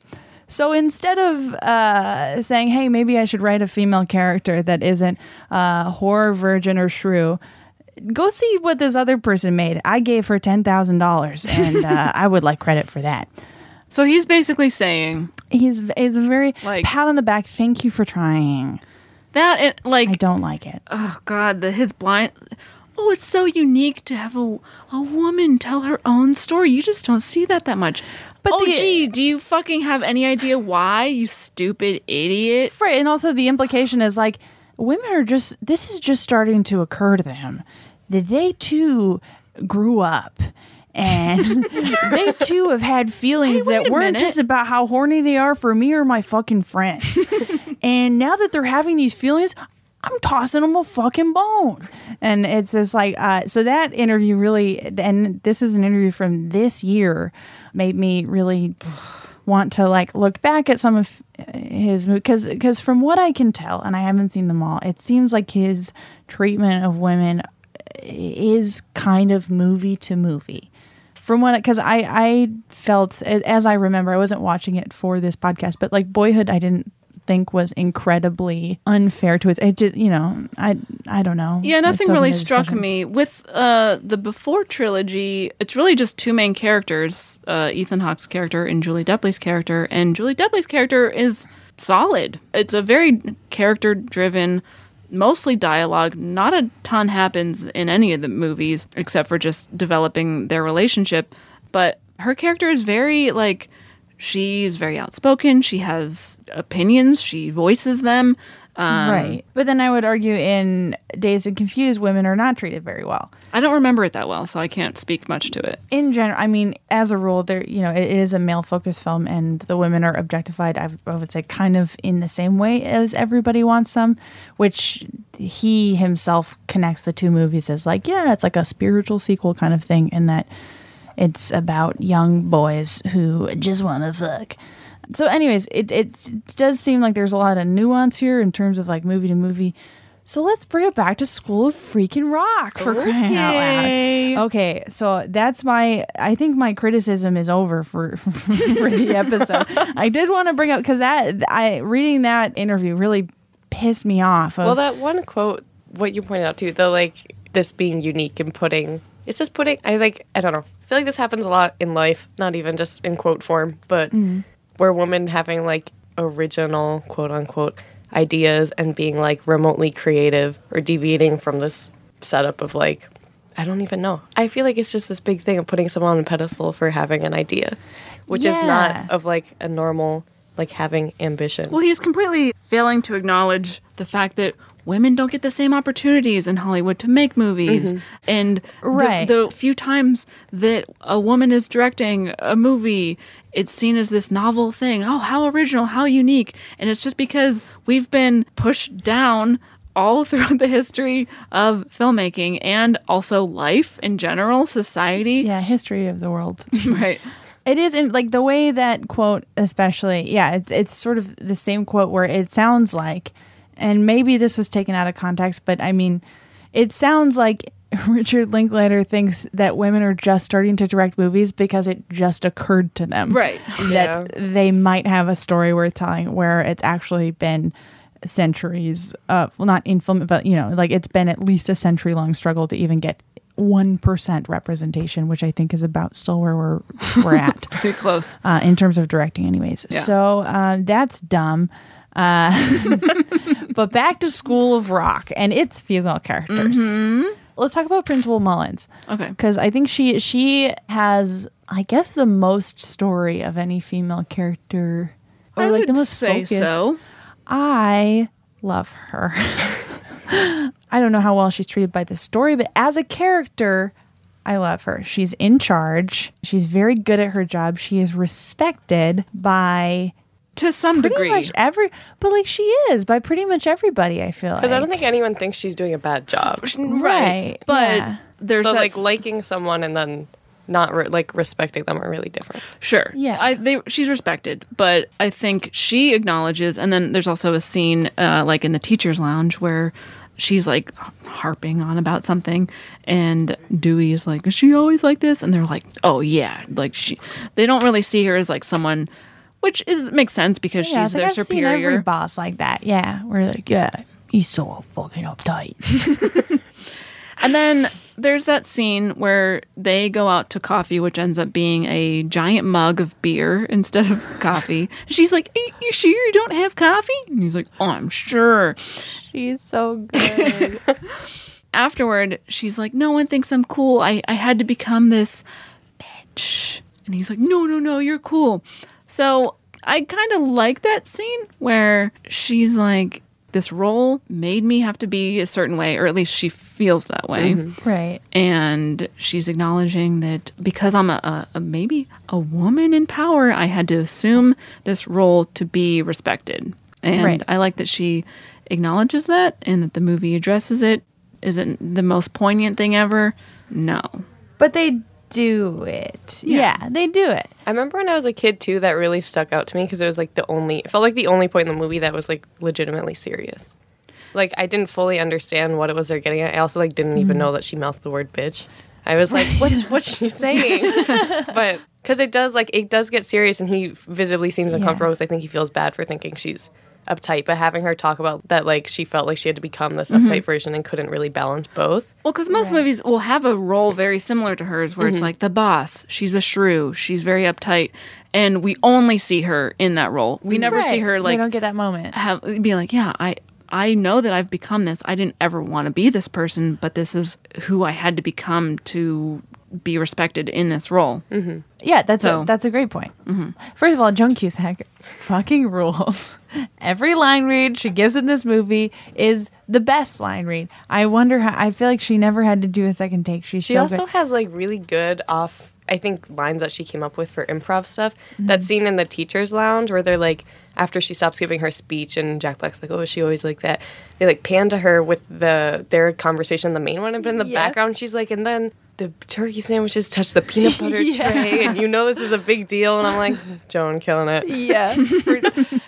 So instead of uh, saying, hey, maybe I should write a female character that isn't uh, whore, virgin, or shrew, go see what this other person made. I gave her $10,000 and uh, [LAUGHS] I would like credit for that. So he's basically saying He's, he's a very Like- pat on the back. Thank you for trying. That it, like I don't like it. oh god, the his blind Oh, it's so unique to have a a woman tell her own story. You just don't see that that much. But But oh, the- gee, do you fucking have any idea why? You stupid idiot. Right. And also the implication is like women are just this is just starting to occur to them that they too grew up and [LAUGHS] they too have had feelings wait that weren't minute. just about how horny they are for me or my fucking friends. [LAUGHS] and now that they're having these feelings, I'm tossing them a fucking bone. And it's just like, uh, so that interview really, and this is an interview from this year, made me really want to like look back at some of his because because from what I can tell, and I haven't seen them all, it seems like his treatment of women is kind of movie to movie. From what, because I I felt as I remember, I wasn't watching it for this podcast, but like Boyhood, I didn't think was incredibly unfair to its. It just you know I I don't know. Yeah, nothing really struck me with uh, the before trilogy. It's really just two main characters: uh, Ethan Hawke's character and Julie Delpy's character. And Julie Delpy's character is solid. It's a very character-driven, mostly dialogue. Not a ton happens in any of the movies except for just developing their relationship. But her character is very like she's very outspoken. She has opinions. She voices them. Um, right, but then I would argue in Dazed and Confused, women are not treated very well. I don't remember it that well, so I can't speak much to it. in general, I mean, as a rule, there you know it is a male focused film, and the women are objectified. I, I would say kind of in the same way as Everybody Wants Some, which he himself connects the two movies as like, yeah, it's like a spiritual sequel kind of thing, in that it's about young boys who just want to fuck. So, anyways, it it does seem like there's a lot of nuance here in terms of like movie to movie. So let's bring it back to School of Freaking Rock for crying out Okay. loud. Okay, so that's my. I think my criticism is over for [LAUGHS] for the episode. I did want to bring up because that I reading that interview really pissed me off. Of, Well, that one quote, what you pointed out too, the like this being unique and putting, it's just putting, I like, I don't know. I feel like this happens a lot in life, not even just in quote form, but mm. Where women having like original quote unquote ideas and being like remotely creative or deviating from this setup of like, I don't even know. I feel like it's just this big thing of putting someone on a pedestal for having an idea, which is not of like a normal, like having ambition. Well, he's completely failing to acknowledge the fact that women don't get the same opportunities in Hollywood to make movies. Mm-hmm. And the- the, few times that a woman is directing a movie, it's seen as this novel thing. Oh, how original, how unique. And it's just because we've been pushed down all [LAUGHS] throughout the history of filmmaking and also life in general, society. yeah, history of the world. [LAUGHS] Right. It is in like the way that quote, especially. Yeah, it's it's sort of the same quote where it sounds like, and maybe this was taken out of context, but I mean, it sounds like [LAUGHS] Richard Linklater thinks that women are just starting to direct movies because it just occurred to them, Right. [LAUGHS] That they might have a story worth telling where it's actually been centuries of well, not in film, but you know, like it's been at least a century long struggle to even get. 1% representation, which I think is about still where we're we're at [LAUGHS] Pretty close. uh, in terms of directing, anyways. Yeah. So uh, that's dumb. Uh, but back to School of Rock and its female characters. Let's talk about Principal Mullins Okay. because I think she she has, I guess, the most story of any female character, or I like the most say focused. so. I love her. [LAUGHS] I don't know how well she's treated by the story, but as a character, I love her. She's in charge. She's very good at her job. She is respected by To some pretty degree. much every, but like she is by pretty much everybody. I feel like Because I don't think anyone thinks she's doing a bad job. [LAUGHS] right. But yeah. there's so like liking someone and then not re- like respecting them are really different. Sure. Yeah. I they she's respected, but I think she acknowledges and then there's also a scene uh like in the teachers lounge where she's like harping on about something and Dewey is like, Is she always like this? And they're like, Oh yeah. Like she they don't really see her as like someone which is makes sense because Yeah, she's their I've seen every superior. boss like that. Yeah, we're like, yeah, he's so fucking uptight. [LAUGHS] And then there's that scene where they go out to coffee, which ends up being a giant mug of beer instead of [LAUGHS] coffee. She's like, "Are you sure you don't have coffee?" And he's like, "Oh, I'm sure." She's so good. [LAUGHS] Afterward, she's like, "No one thinks I'm cool. I I had to become this bitch." And he's like, "No, no, no, you're cool." So I kind of like that scene where she's like, "This role made me have to be a certain way, or at least she feels that way." Mm-hmm. right. and she's acknowledging that because I'm a, a, a maybe a woman in power, I had to assume this role to be respected. And Right. I like that she acknowledges that and that the movie addresses it. Is it the most poignant thing ever? No. But they do it. Yeah. they do it. I remember when I was a kid too, that really stuck out to me because it was like the only, it felt like the only point in the movie that was like legitimately serious. Like I didn't fully understand what it was they're getting at. I also like didn't even mm-hmm. know that she mouthed the word bitch. I was like, what's what's she saying? [LAUGHS] but because it does like it does get serious, and he visibly seems uncomfortable because I think he feels bad for thinking she's uptight. But having her talk about that, like she felt like she had to become this mm-hmm. uptight version and couldn't really balance both. Well, because most movies will have a role very similar to hers, where it's mm-hmm. like the boss, she's a shrew, she's very uptight, and we only see her in that role. We never see her like we don't get that moment. have be like, yeah, I I know that I've become this. I didn't ever want to be this person, but this is who I had to become to be respected in this role. Yeah, that's So- a, that's a great point. First of all, Joan Cusack fucking rules. [LAUGHS] Every line read she gives in this movie is the best line read. I wonder how. I feel like she never had to do a second take. She's She so also good. has like really good off I think lines that she came up with for improv stuff. Mm-hmm. That scene in the teachers lounge where they're like after she stops giving her speech and Jack Black's like, Oh, is she always like that? They like pan to her with the their conversation, the main one, but in the Yeah. background she's like, and then the turkey sandwiches touch the peanut [LAUGHS] butter Yeah. tray and you know this is a big deal and I'm like, Joan killing it. yeah. [LAUGHS]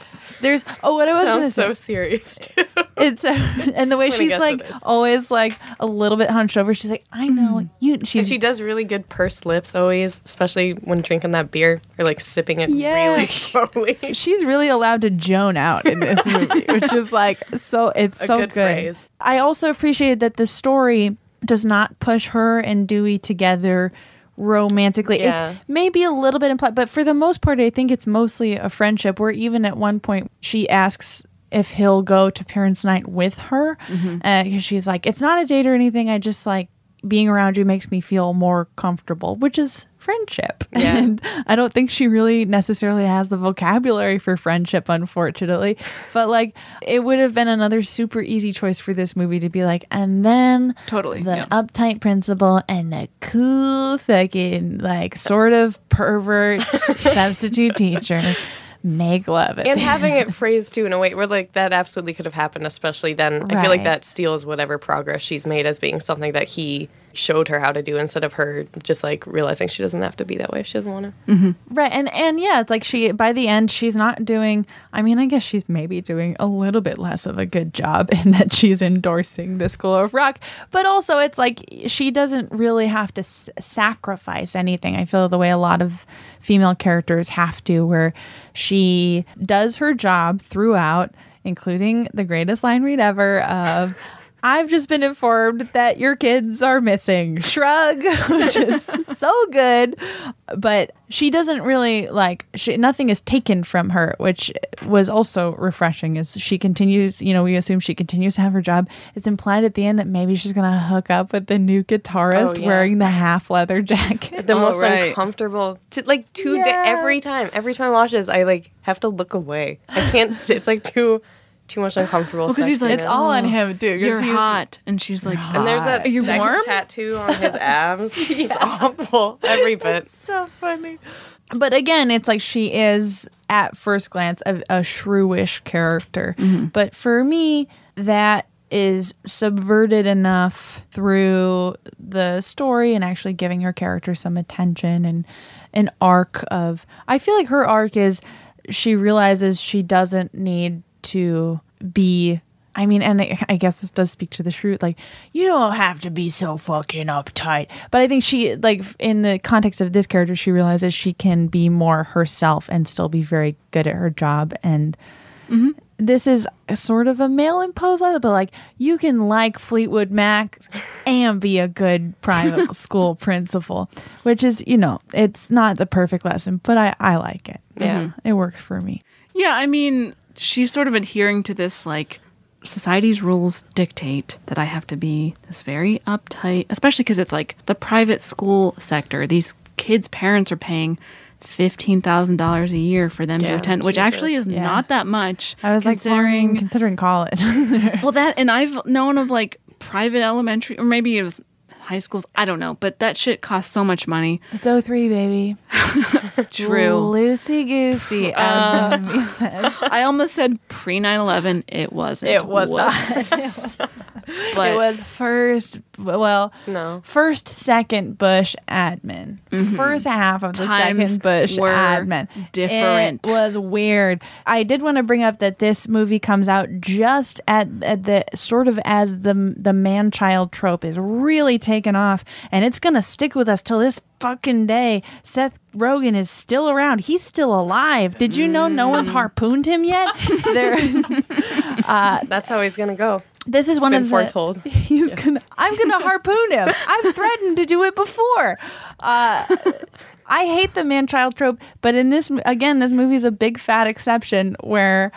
There's oh what I was Sounds say. so serious too. It's [LAUGHS] and the way she's like always like a little bit hunched over. She's like, I know mm. you. And she does really good pursed lips always, especially when drinking that beer or like sipping it really slowly. she's really allowed to Joan out in this movie, which is like so it's A so good phrase. I also appreciated that the story does not push her and Dewey together romantically. Yeah. It's maybe a little bit implied, but for the most part, I think it's mostly a friendship. Where even at one point she asks if he'll go to parents' night with her mm-hmm. uh, because she's like, "It's not a date or anything. I just like." Being around you makes me feel more comfortable, which is friendship. [LAUGHS] Yeah. And I don't think she really necessarily has the vocabulary for friendship, unfortunately. But like, it would have been another super easy choice for this movie to be like, and then Totally, the yeah. uptight principal and the cool fucking like sort of pervert [LAUGHS] substitute teacher make love. At and [LAUGHS] having it phrased too in a way where like that absolutely could have happened especially then i feel like that steals whatever progress she's made as being something that he showed her how to do instead of her just like realizing she doesn't have to be that way if she doesn't want to mm-hmm. Right. And and yeah, it's like she by the end she's not doing I mean, I guess she's maybe doing a little bit less of a good job [LAUGHS] in that she's endorsing the School of Rock, but also it's like she doesn't really have to s- sacrifice anything. I feel the way a lot of female characters have to where she does her job throughout including the greatest line read ever of I've just been informed that your kids are missing. Shrug, [LAUGHS] which is so good. But she doesn't really like she, nothing is taken from her, which was also refreshing as she continues, you know, we assume she continues to have her job. It's implied at the end that maybe she's going to hook up with the new guitarist Oh, yeah. wearing the half leather jacket. [LAUGHS] the Oh, most right. uncomfortable to like two da- Yeah. every time every time i watch this i like have to look away i can't sit it's like too too much uncomfortable Well, 'cause he's like, It's all on mm. him, dude. You're he's- hot, and she's like, and there's that Are you sex warm? tattoo on his [LAUGHS] abs it's awful every bit so funny. But again, it's like she is at first glance a, a shrewish character. Mm-hmm. But for me, that is subverted enough through the story and actually giving her character some attention and an arc of I feel like her arc is she realizes she doesn't need to be I mean, and I guess this does speak to the truth. Like, you don't have to be so fucking uptight. But I think she, like, in the context of this character, she realizes she can be more herself and still be very good at her job. And mm-hmm. this is sort of a male imposed, but like, you can like Fleetwood Mac and be a good private [LAUGHS] school principal, which is, you know, it's not the perfect lesson, but I, I like it. Yeah. It works for me. Yeah, I mean, she's sort of adhering to this like society's rules dictate that I have to be this very uptight, especially because it's like the private school sector. These kids' parents are paying fifteen thousand dollars a year for them to attend, which actually is Yeah. not that much. I was considering like, considering college. [LAUGHS] well that, and I've known of like private elementary or maybe it was high schools. I don't know, but that shit costs so much money. it's 03, baby. [LAUGHS] True. Loosey goosey, as uh, says. I almost said pre 9 11. It wasn't. It was not. [LAUGHS] But it was first, well, No. first, second Bush admin. First half of the Times second Bush admin. different. It was weird. I did want to bring up that this movie comes out just at, at the sort of as the the man child trope is really taken off, and it's gonna stick with us till this fucking day. Seth Rogen is still around. He's still alive. Did you know no Mm. one's harpooned him yet? [LAUGHS] there. [LAUGHS] [LAUGHS] That's how he's gonna go. This is It's one of the, foretold. [LAUGHS] He's gonna. I'm gonna [LAUGHS] harpoon him. I've threatened to do it before. Uh, I hate the man-child trope, but in this, again, this movie is a big fat exception where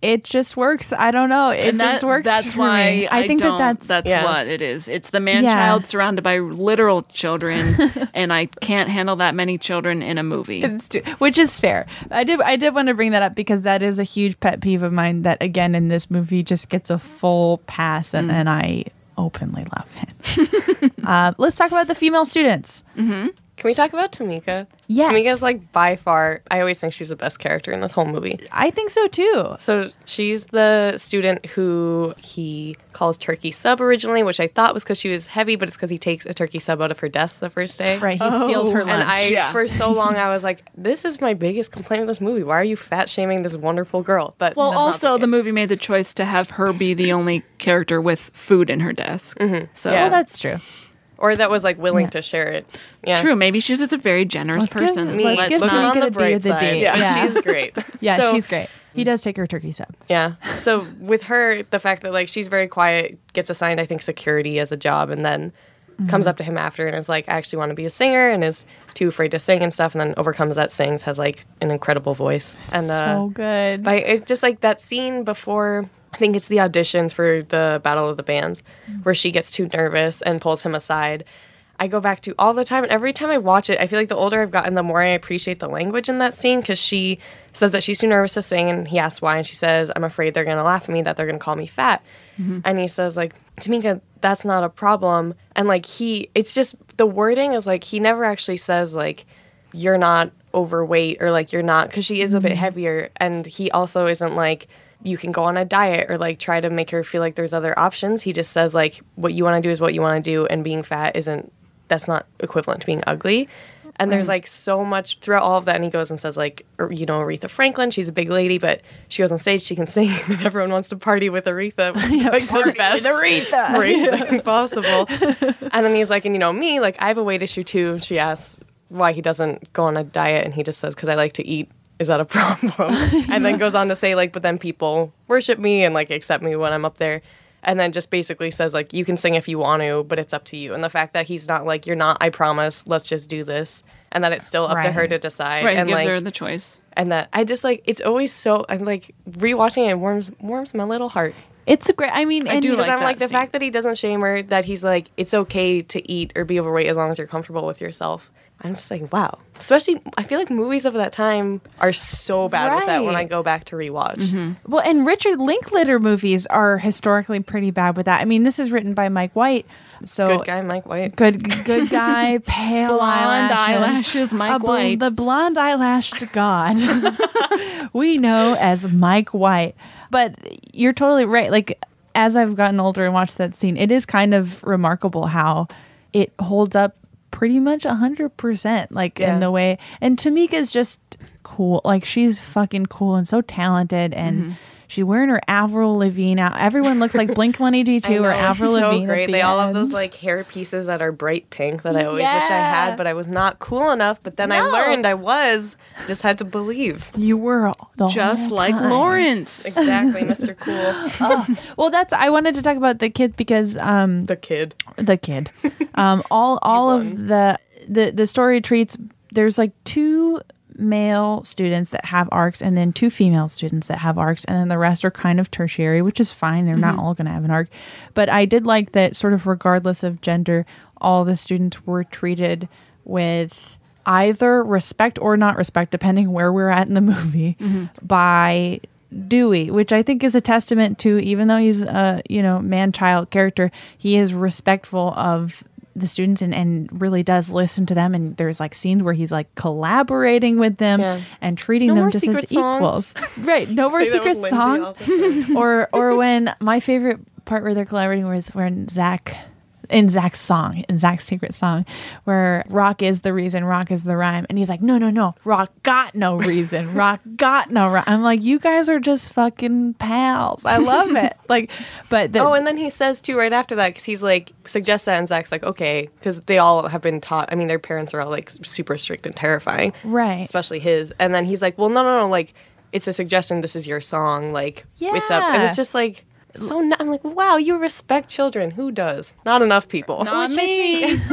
it just works. I don't know. It that- just works. That's for why me. I, think that don't- that's that's Yeah. what it is. It's the man Yeah. child surrounded by literal children, [LAUGHS] and I can't handle that many children in a movie. It's too- which is fair. I did I did want to bring that up because that is a huge pet peeve of mine that again in this movie just gets a full pass and, and I openly love him. [LAUGHS] uh, let's talk about the female students. Can we talk about Tamika? Yes. Tamika's like by far. I always think she's the best character in this whole movie. I think so too. So she's the student who he calls turkey sub originally, which I thought was because she was heavy, but it's because he takes a turkey sub out of her desk the first day. Right, he oh. steals her lunch. And I, Yeah. for so long, I was like, "This is my biggest complaint with this movie. Why are you fat shaming this wonderful girl?" But well, that's not also the case. movie made the choice to have her be the only character with food in her desk. Mm-hmm. So Yeah. well, that's true. Or that was like willing to share it. Yeah, true. Maybe she's just a very generous Let's give- person. Me, Let's give look Tamika on the the bright of the side. Yeah, [LAUGHS] Yeah. she's great. [LAUGHS] Yeah, So- she's great. He does take her turkey sub. Yeah. So with her, the fact that like she's very quiet, gets assigned I think security as a job, and then comes up to him after and is like, I actually want to be a singer, and is too afraid to sing and stuff, and then overcomes that, sings, has like an incredible voice, and uh, so good. by it just like that scene before. I think it's the auditions for the Battle of the Bands, where she gets too nervous and pulls him aside. I go back to all the time, and every time I watch it, I feel like the older I've gotten, the more I appreciate the language in that scene because she says that she's too nervous to sing, and he asks why, and she says, "I'm afraid they're gonna laugh at me, that they're gonna call me fat." Mm-hmm. And he says, like, Tamika, that's not a problem. And like he, it's just the wording is like he never actually says like you're not overweight or like you're not because she is a bit mm-hmm. heavier, and he also isn't like you can go on a diet or like try to make her feel like there's other options. He just says like what you want to do is what you want to do, and being fat isn't that's not equivalent to being ugly. And there's mm. like so much throughout all of that, and he goes and says like, er, you know, Aretha Franklin, she's a big lady, but she goes on stage, she can sing, [LAUGHS] and everyone wants to party with Aretha. Which is [LAUGHS] like the best Aretha. [LAUGHS] phrase possible. and then he's like, and you know me, like I have a weight issue too. And she asks why he doesn't go on a diet, and he just says, because I like to eat. Is that a [LAUGHS] problem? and then goes on to say like, but then people worship me and like accept me when I'm up there. And then just basically says like, you can sing if you want to, but it's up to you. And the fact that he's not like, you're not, I promise, let's just do this. And that it's still up to her to decide. Right, and gives like, her the choice. and that I just like it's always so I'm like rewatching it warms warms my little heart. It's a great. I mean, I do Because like I'm like the scene. fact that he doesn't shame her, that he's like, it's okay to eat or be overweight as long as you're comfortable with yourself. I'm just like, wow. Especially, I feel like movies of that time are so bad with that when I go back to rewatch. Mm-hmm. Well, and Richard Linklater movies are historically pretty bad with that. I mean, this is written by Mike White, so Good guy, Mike White. good, good guy, [LAUGHS] pale Blonde eyelashes, eyelashes, Mike bl- White. the blonde eyelashed god [LAUGHS] we know as Mike White. But you're totally right. Like as I've gotten older and watched that scene, it is kind of remarkable how it holds up pretty much 100% like Yeah. in the way and Tamika's just cool like she's fucking cool and so talented and Mm-hmm. She's wearing her Avril Lavigne out everyone looks like Blink [LAUGHS] 182 I or know, it's Avril so Lavigne at great. the They all have those like hair pieces that are bright pink that I always wish I had, but I was not cool enough. But then I learned I was. Just had to believe. you were the Just whole like time. Lawrence. Exactly, [LAUGHS] Mr. Cool. Well, that's I wanted to talk about the kid because um The kid. the kid. Um, all [LAUGHS] all of the the the story treats. There's like two male students that have arcs, and then two female students that have arcs, and then the rest are kind of tertiary, which is fine. They're not mm-hmm. all going to have an arc, but I did like that. Sort of regardless of gender, all the students were treated with either respect or not respect, depending where we're at in the [LAUGHS] movie, mm-hmm. by Dewey, which I think is a testament to even though he's a you know man child character, he is respectful of the students and, and really does listen to them and there's like scenes where he's like collaborating with them Yeah. and treating No them just as songs. equals [LAUGHS] right no more Say that with secret songs all the time. [LAUGHS] or or when my favorite part where they're collaborating was when Zach in Zach's song, in Zach's secret song, where Rock is the reason, Rock is the rhyme. And he's like, no, no, no, Rock got no reason. [LAUGHS] Rock got no rhyme. I'm like, you guys are just fucking pals. I love it. [LAUGHS] Like, but the, Oh, and then he says too right after that because he's like suggests that, and Zach's like, okay, because they all have been taught. I mean, their parents are all like super strict and terrifying, right. especially his. And then he's like, well, no, no, no, like it's a suggestion. This is your song. Like it's up. And Yeah. it's just like so. n- I'm like, wow, you respect children. Who does? Not enough people. Not me. [LAUGHS]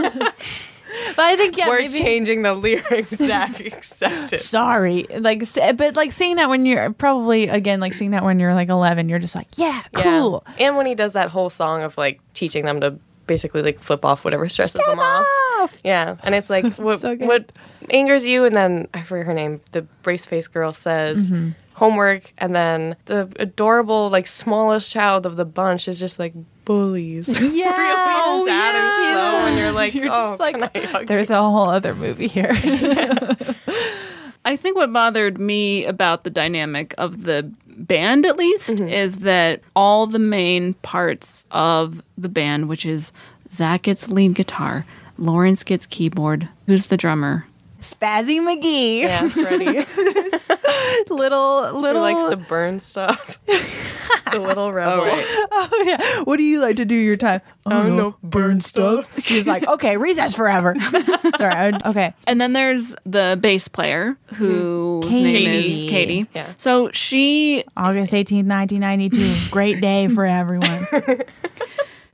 But I think, yeah, We're maybe- changing the lyrics. Zach, accept it. Sorry, like, but like seeing that when you're probably again like seeing that when you're like 11, you're just like, yeah, Yeah. cool. And when he does that whole song of like teaching them to basically like flip off whatever stresses Step them off. off. Yeah, and it's like [LAUGHS] what So what angers you, and then I forget her name. The brace face girl says Mm-hmm. homework, and then the adorable like smallest child of the bunch is just like bullies. [LAUGHS] Yeah. really Oh, sad and slow, and you're like, You're oh, just like, can I hug There's a whole other movie here. [LAUGHS] I think what bothered me about the dynamic of the band, at least, Mm-hmm. is that all the main parts of the band, which is Zach gets lead guitar, Lawrence gets keyboard. Who's the drummer? Spazzy McGee. Yeah, Freddie. [LAUGHS] Little Who little likes to burn stuff. [LAUGHS] the little oh, rebel. Oh yeah. What do you like to do your time? Oh, no, burn stuff. [LAUGHS] He's like, okay, recess forever. Sorry. I would- okay. And then there's the bass player hmm. whose name Katie. is Katie. Yeah. So she August 18th, 1992. Great day for everyone.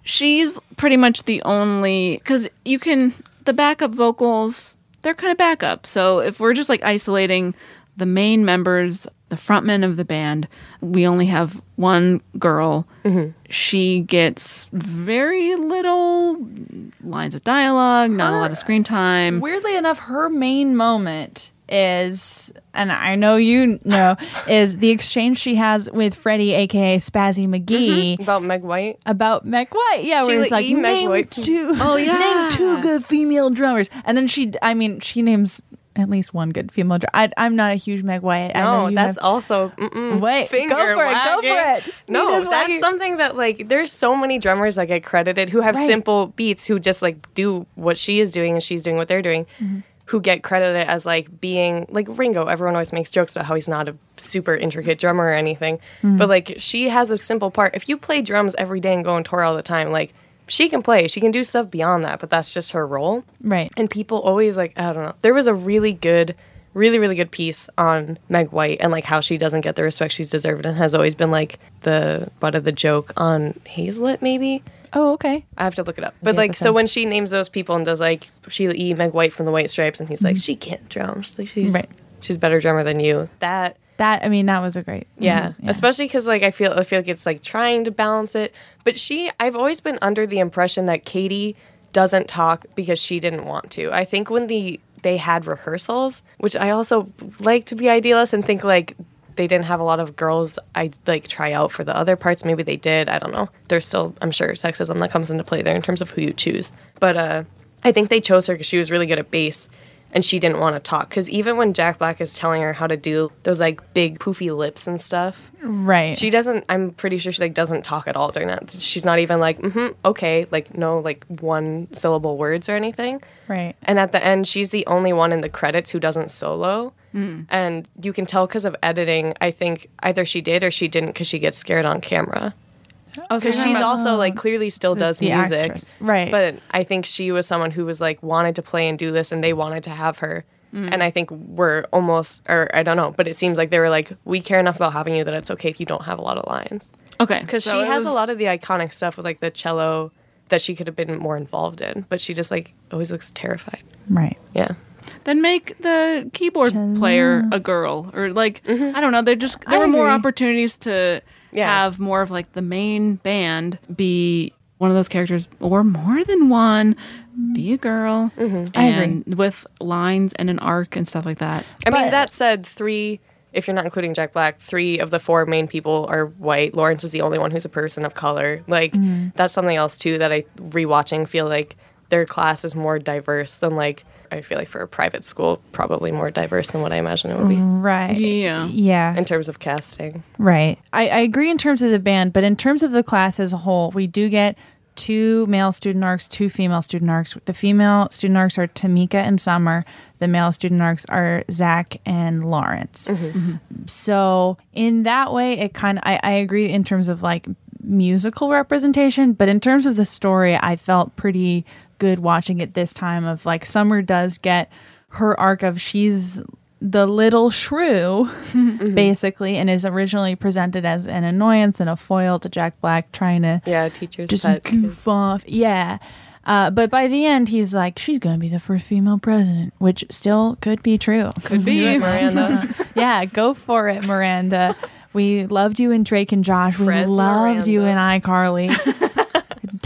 she's pretty much the only because you can the backup vocals they're kind of backup. So if we're just like isolating the main members the frontman of the band we only have one girl. Mm-hmm. She gets very little lines of dialogue not a lot of screen time. Weirdly enough, her main moment is, and I know you know, is the exchange she has with Freddie, aka Spazzy McGee. About Meg White. About Meg White, yeah, where Sheila he's like, E. Meg name White. two, Oh, [LAUGHS] yeah. name two good female drummers, and then she, I mean, she names at least one good female drummer. I, I'm not a huge Meg White. I know No, that's have- also Wait, go finger for it, go for it. No, that's wagging. something that like there's so many drummers that get credited who have Right. simple beats who just like do what she is doing and she's doing what they're doing. Mm-hmm. Who get credited as like being like Ringo. Everyone always makes jokes about how he's not a super intricate drummer or anything, Mm-hmm. but like she has a simple part. If you play drums every day and go on tour all the time, like she can play, she can do stuff beyond that, but that's just her role. right. And people always like, I don't know. There was a really good, really, really good piece on Meg White and like how she doesn't get the respect she's deserved and has always been like the butt of the joke on Hazlet, maybe. Oh, okay. I have to look it up. But like, so when she names those people and does like Sheila E. Meg White from the White Stripes, and he's like, she can't drum. She's like, she's Mm-hmm. Right. she's better drummer than you. That That I mean, that was a great. yeah, mhm, especially because like I feel I feel like it's like trying to balance it. But she, I've always been under the impression that Katie doesn't talk because she didn't want to. I think when the they had rehearsals, which I also like to be idealist and think like they didn't have a lot of girls I like try out for the other parts. Maybe they did. I don't know. There's still I'm sure sexism that comes into play there in terms of who you choose. But uh, I think they chose her because she was really good at bass. And she didn't want to talk. Because even when Jack Black is telling her how to do those like big poofy lips and stuff, Right. she doesn't. I'm pretty sure she like doesn't talk at all during that. She's not even like, mm-hmm, okay, like no like one syllable words or anything. right. And at the end, she's the only one in the credits who doesn't solo. And you can tell because of editing, I think either she did or she didn't because she gets scared on camera. Oh, so Because you're she's about- also like clearly still does the music. actress. Right. But I think she was someone who was like wanted to play and do this and they wanted to have her. Mm. And I think we're almost, or I don't know, but it seems like they were like, we care enough about having you that it's okay if you don't have a lot of lines. okay Because so she it has a lot of the iconic stuff with like the cello that she could have been more involved in, but she just like always looks terrified. right. Yeah. Then make the keyboard player a girl, or like mm-hmm. I don't know. There just there I were more opportunities to Yeah. have more of like the main band be one of those characters, or more than one. Mm. Be a girl, mm-hmm. I and with lines and an arc and stuff like that. I mean, that said, three, if you're not including Jack Black, three of the four main people are white. Lawrence is the only one who's a person of color. Like, mm. that's something else, too, that I, rewatching, feel like their class is more diverse than, like, I feel like for a private school, probably more diverse than what I imagine it would be Right. Yeah. Yeah. in terms of casting. Right. I, I agree in terms of the band, but in terms of the class as a whole, we do get two male student arcs, two female student arcs. The female student arcs are Tamika and Summer. The male student arcs are Zach and Lawrence. Mm-hmm. Mm-hmm. So in that way, it kind of I, I agree in terms of like musical representation, but in terms of the story, I felt pretty good watching it this time. Of like Summer does get her arc of she's the little shrew [LAUGHS] basically and is originally presented as an annoyance and a foil to jack black trying to Yeah, teachers. just pet. goof off yeah uh, but by the end he's like she's gonna be the first female president which still could be true Could be. [LAUGHS] Miranda. [LAUGHS] yeah go for it miranda we loved you in drake and josh we loved you in Miranda. icarly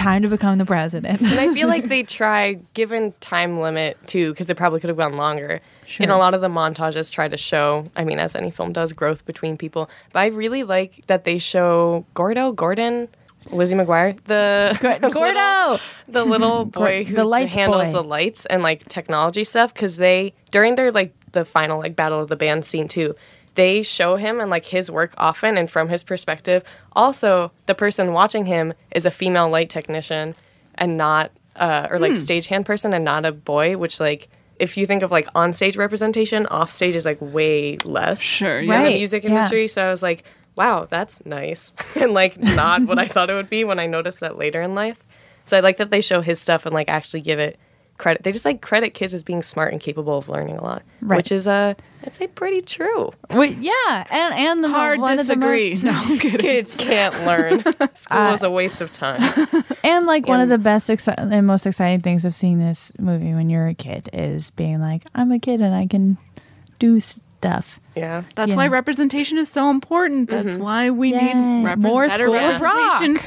time to become the president and I feel like [LAUGHS] they try, given time limit too, because they probably could have gone longer. Sure. And a lot of the montages, try to show. I mean, as any film does, growth between people. But I really like that they show Gordo, Gordon, Lizzie McGuire, the [LAUGHS] [LAUGHS] gordo the little boy who the handles boy. the lights and like technology stuff because they during their like the final like battle of the band scene too they show him and like his work often and from his perspective also the person watching him is a female light technician and not uh, or like stagehand person and not a boy which like if you think of like on stage representation off stage is like way less Sure, in. Right. the music yeah. industry so i was like wow that's nice [LAUGHS] and like not what i [LAUGHS] thought it would be when i noticed that later in life so I like that they show his stuff and like actually give it credit. They just like credit kids as being smart and capable of learning a lot, Right. which is uh, I'd say pretty true. Wait, yeah, and and the mo- Hard one of the disagree. most- [LAUGHS] no, I'm kidding. Kids can't learn. [LAUGHS] School Uh, is a waste of time. [LAUGHS] and like one of the best exci- and most exciting things of seeing this movie when you're a kid is being like, I'm a kid and I can do stuff. Yeah. That's Yeah. why representation is so important. That's why we Yay. need repre- More better School of representation. Rock.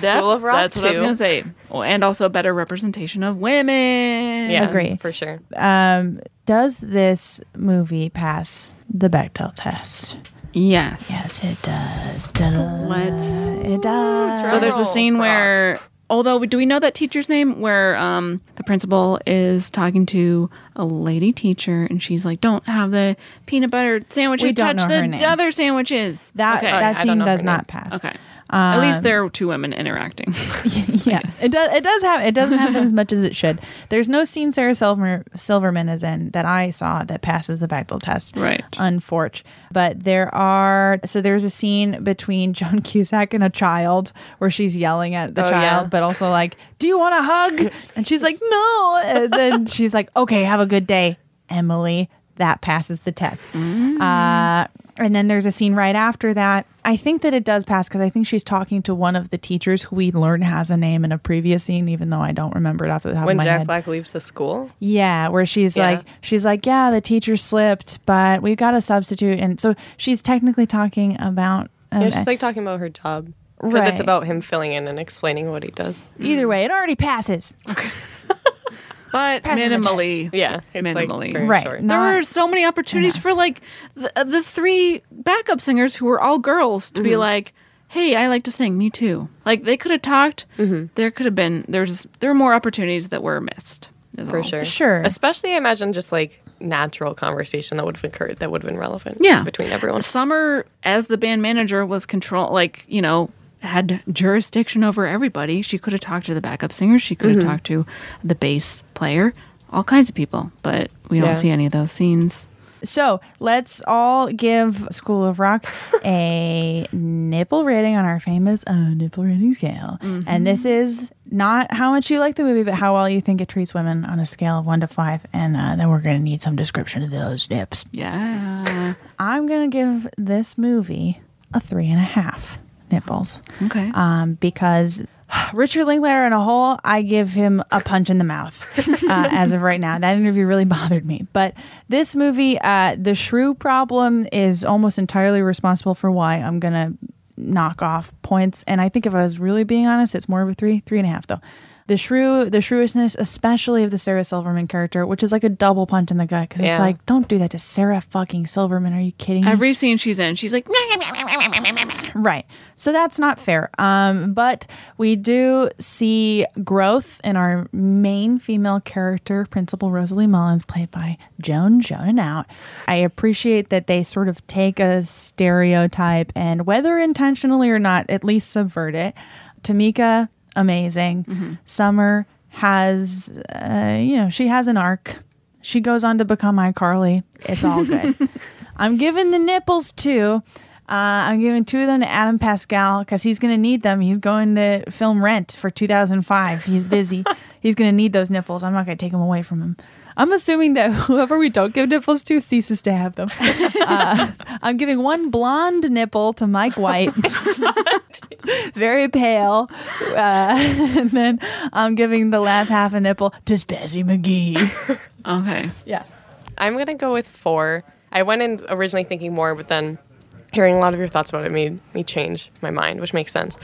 That- School of Rock, That's what I was going to say. Oh, and also a better representation of women. Yeah. Agree. For sure. Um, does this movie pass the Bechdel test? Yes. Yes, it does. Ta-da. Let's. It does. So there's a scene where, although do we know that teacher's name? Where um, the principal is talking to a lady teacher, and she's like, "Don't have the peanut butter sandwiches We don't touch know her the name. other sandwiches." that okay. that scene does not pass. okay. At Um, least there are two women interacting. [LAUGHS] [LAUGHS] yes, it does. It does have. It doesn't happen as much as it should. There's no scene Sarah Silver, Silverman is in that I saw that passes the Bechdel test. Right. Unfortunate. But there are. So there's a scene between Joan [LAUGHS] Cusack and a child where she's yelling at the Oh, child, yeah. but also like, "Do you want a hug?" And she's like, "No." And then she's like, "Okay, have a good day, Emily." That passes the test. Uh, and then there's a scene right after that. I think that it does pass because I think she's talking to one of the teachers who we learned has a name in a previous scene, even though I don't remember it off the top When of my Jack head. Black leaves the school. Yeah, where she's Yeah. like, she's like, yeah, the teacher slipped, but we've got a substitute, and so she's technically talking about. Um, Yeah, she's like talking about her job. Because Right. it's about him filling in and explaining what he does. either way, it already passes. [LAUGHS] but minimally. Yeah. It's Minimally. like Right. short. There Not were so many opportunities for like the, uh, the three backup singers who were all girls to Mm-hmm. be like, "Hey, I like to sing. Me too." Like they could have talked. Mm-hmm. There could have been there's there were more opportunities that were missed. For all. sure. Sure. Especially, I imagine, just like natural conversation that would have occurred that would have been relevant. Yeah. Between everyone. Summer, as the band manager, was control like you know had jurisdiction over everybody. She could have talked to the backup singer. She could have Mm-hmm. talked to the bass player. All kinds of people, but we don't see any of those scenes. So let's all give School of Rock [LAUGHS] a nipple rating on our famous uh, nipple rating scale. And this is not how much you like the movie, but how well you think it treats women on a scale of one to five. And uh, then we're going to need some description of those nips. Yeah. [LAUGHS] I'm going to give this movie a three and a half nipples Okay. um, because [SIGHS] Richard Linklater in a whole, I give him a punch in the mouth [LAUGHS] uh, as of right now. That interview really [LAUGHS] bothered me. But this movie, uh, the shrew problem is almost entirely responsible for why I'm going to knock off points. And I think if I was really being honest, it's more of a three, three and a half though. The shrew, the shrewishnesness, especially of the Sarah Silverman character, which is like a double punch in the gut because it's like, don't do that to Sarah fucking Silverman. Are you kidding me? Every scene she's in, she's like, Right. So that's not fair. Um, but we do see growth in our main female character, Principal Rosalie Mullins, played by Joan Jonan Out. I appreciate that they sort of take a stereotype and, whether intentionally or not, at least subvert it. Tamika, amazing. Summer has, uh, you know, she has an arc. She goes on to become iCarly. It's all good. [LAUGHS] I'm giving the nipples too. Uh, I'm giving two of them to Adam Pascal because he's going to need them. He's going to film Rent for 2005. He's busy. [LAUGHS] he's going to need those nipples. I'm not going to take them away from him. I'm assuming that [LAUGHS] whoever we don't give nipples to ceases to have them. [LAUGHS] Uh, I'm giving one blonde nipple to Mike White, very pale, uh, and then I'm giving the last half a nipple to Spazzy McGee. okay. yeah. I'm gonna go with four. I went in originally thinking more, but then hearing a lot of your thoughts about it made me change my mind, which makes sense.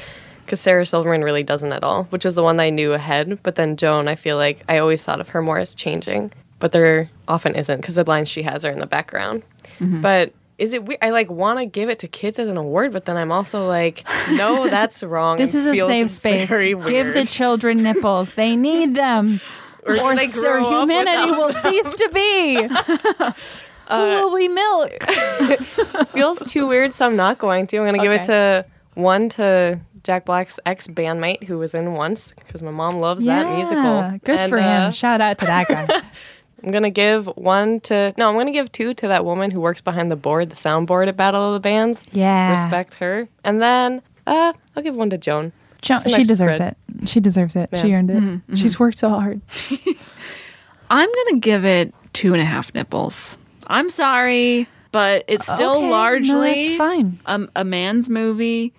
Because Sarah Silverman really doesn't at all, which was the one that I knew ahead. But then Joan, I feel like I always thought of her more as changing, but there often isn't because the lines she has are in the background. Mm-hmm. But is it weird? I like want to give it to kids as an award, but then I'm also like, no, [LAUGHS] that's wrong. This is a safe space. Give the children nipples. They need them. [LAUGHS] Or Or, or humanity will cease to be. [LAUGHS] Who will we milk? [LAUGHS] [LAUGHS] feels too weird, so I'm not going to. I'm going to give it to one to Jack Black's ex bandmate who was in once because my mom loves that musical. Good And, for uh, him. Shout out to that guy. [LAUGHS] I'm gonna give one to no. I'm gonna give two to that woman who works behind the board, the soundboard at Battle of the Bands. Yeah. respect her. And then uh, I'll give one to Joan. Jo- It's she nice deserves spread. it. She deserves it. She Yeah. earned it. She's worked so hard. I'm gonna give it two and a half nipples. I'm sorry, but it's still Okay, no, largely that's fine. A, a man's movie.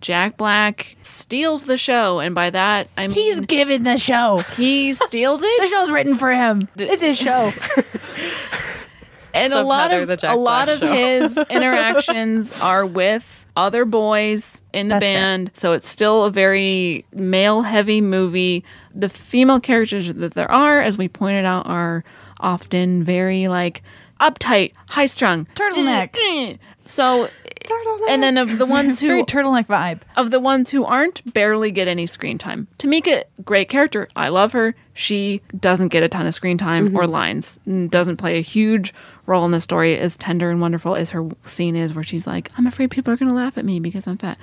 Jack Black steals the show, and by that I mean He's given the show. he steals it. [LAUGHS] The show's written for him. It's his show. [LAUGHS] and a lot Heather, of the Jack a lot Black of show. his [LAUGHS] interactions are with other boys in the That's fair. band so it's still a very male heavy movie the female characters that there are as we pointed out are often very like uptight high strung Turtleneck. so turtleneck. and then of the ones [LAUGHS] who turtleneck vibe. of the ones who aren't barely get any screen time. Tamika, great character. I love her. She doesn't get a ton of screen time mm-hmm. or lines. and Doesn't play a huge role in the story. As tender and wonderful as her scene is, where she's like, "I'm afraid people are going to laugh at me because I'm fat."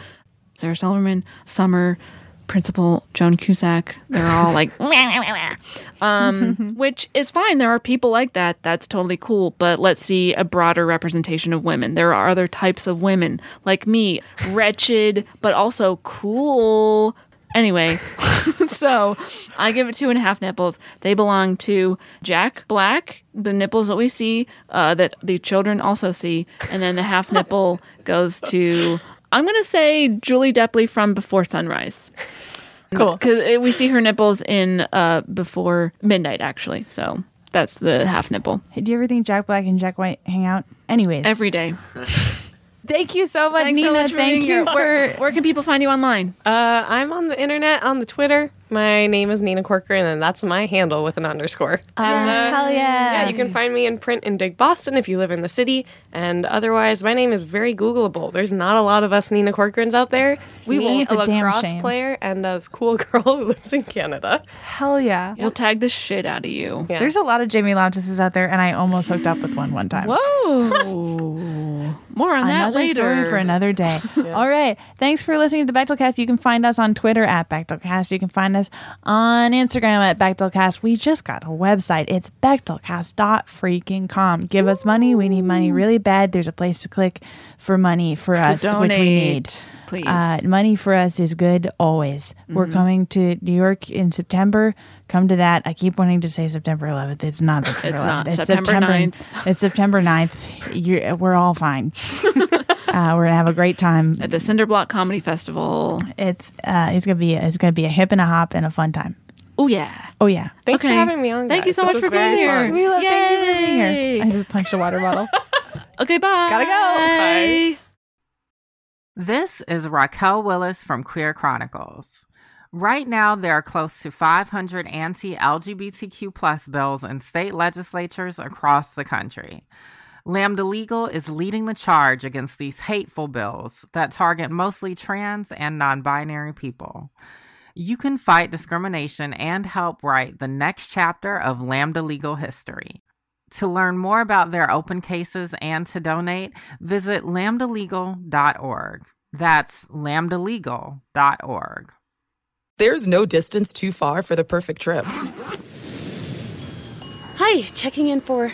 Sarah Silverman, Summer, Principal Joan Cusack, they're all like, [LAUGHS] um, [LAUGHS] which is fine. There are people like that. That's totally cool. But let's see a broader representation of women. There are other types of women like me, wretched, but also cool. Anyway, [LAUGHS] so I give it two and a half nipples. They belong to Jack Black, the nipples that we see, uh, that the children also see. And then the half nipple goes to, I'm going to say Julie Delpy from Before Sunrise. [LAUGHS] Cool. Because we see her nipples in uh, Before Midnight, actually. So that's the half nipple. Hey, do you ever think Jack Black and Jack White hang out? Anyways, Every day. [LAUGHS] thank you so much, Thanks Nina. so much thank being you. Where, for. where can people find you online? Uh, I'm on the internet on the Twitter. My name is Nina Corcoran, and that's my handle with an underscore. And, uh, hell yeah. Yeah, you can find me in print in Dig Boston if you live in the city. And otherwise, my name is very Googleable. There's not a lot of us Nina Corcorans out there. It's We me, a It's lacrosse player, and a cool [LAUGHS] girl who lives in Canada. Hell yeah. We'll tag the shit out of you. Yeah. There's a lot of Jamie Loftuses out there, and I almost hooked up with one one time. Whoa. [LAUGHS] More on that another later. story for another day. [LAUGHS] All right. Thanks for listening to the BechdelCast. You can find us on Twitter at BechdelCast. You can find us on Instagram at BechdelCast. We just got a website. It's bechdelcast.freaking.com. Give us money. We need money really bad. There's a place to click for money for us, which we need. donate, please. Uh, money for us is good always. We're coming to New York in September. Come to that. I keep wanting to say September 11th. It's not September It's 11th. not. It's September September 9th. It's September 9th. You're, we're all fine. [LAUGHS] uh, we're gonna have a great time. At the Cinderblock Comedy Festival. It's uh, it's gonna be it's gonna be a hip and a hop and a fun time. Oh, yeah. Oh yeah. Thanks Okay. for having me on. Thank you so This much for being here. fun. We love thank you for being Yay. here. I just punched a water bottle. [LAUGHS] Okay, bye. Gotta go. Bye. This is Raquel Willis from Queer Chronicles. Right now, there are close to 500 anti LGBTQ plus bills in state legislatures across the country. Lambda Legal is leading the charge against these hateful bills that target mostly trans and non binary people. You can fight discrimination and help write the next chapter of Lambda Legal history. To learn more about their open cases and to donate, visit lambdalegal.org. That's lambdalegal.org. There's no distance too far for the perfect trip. Hi, checking in for.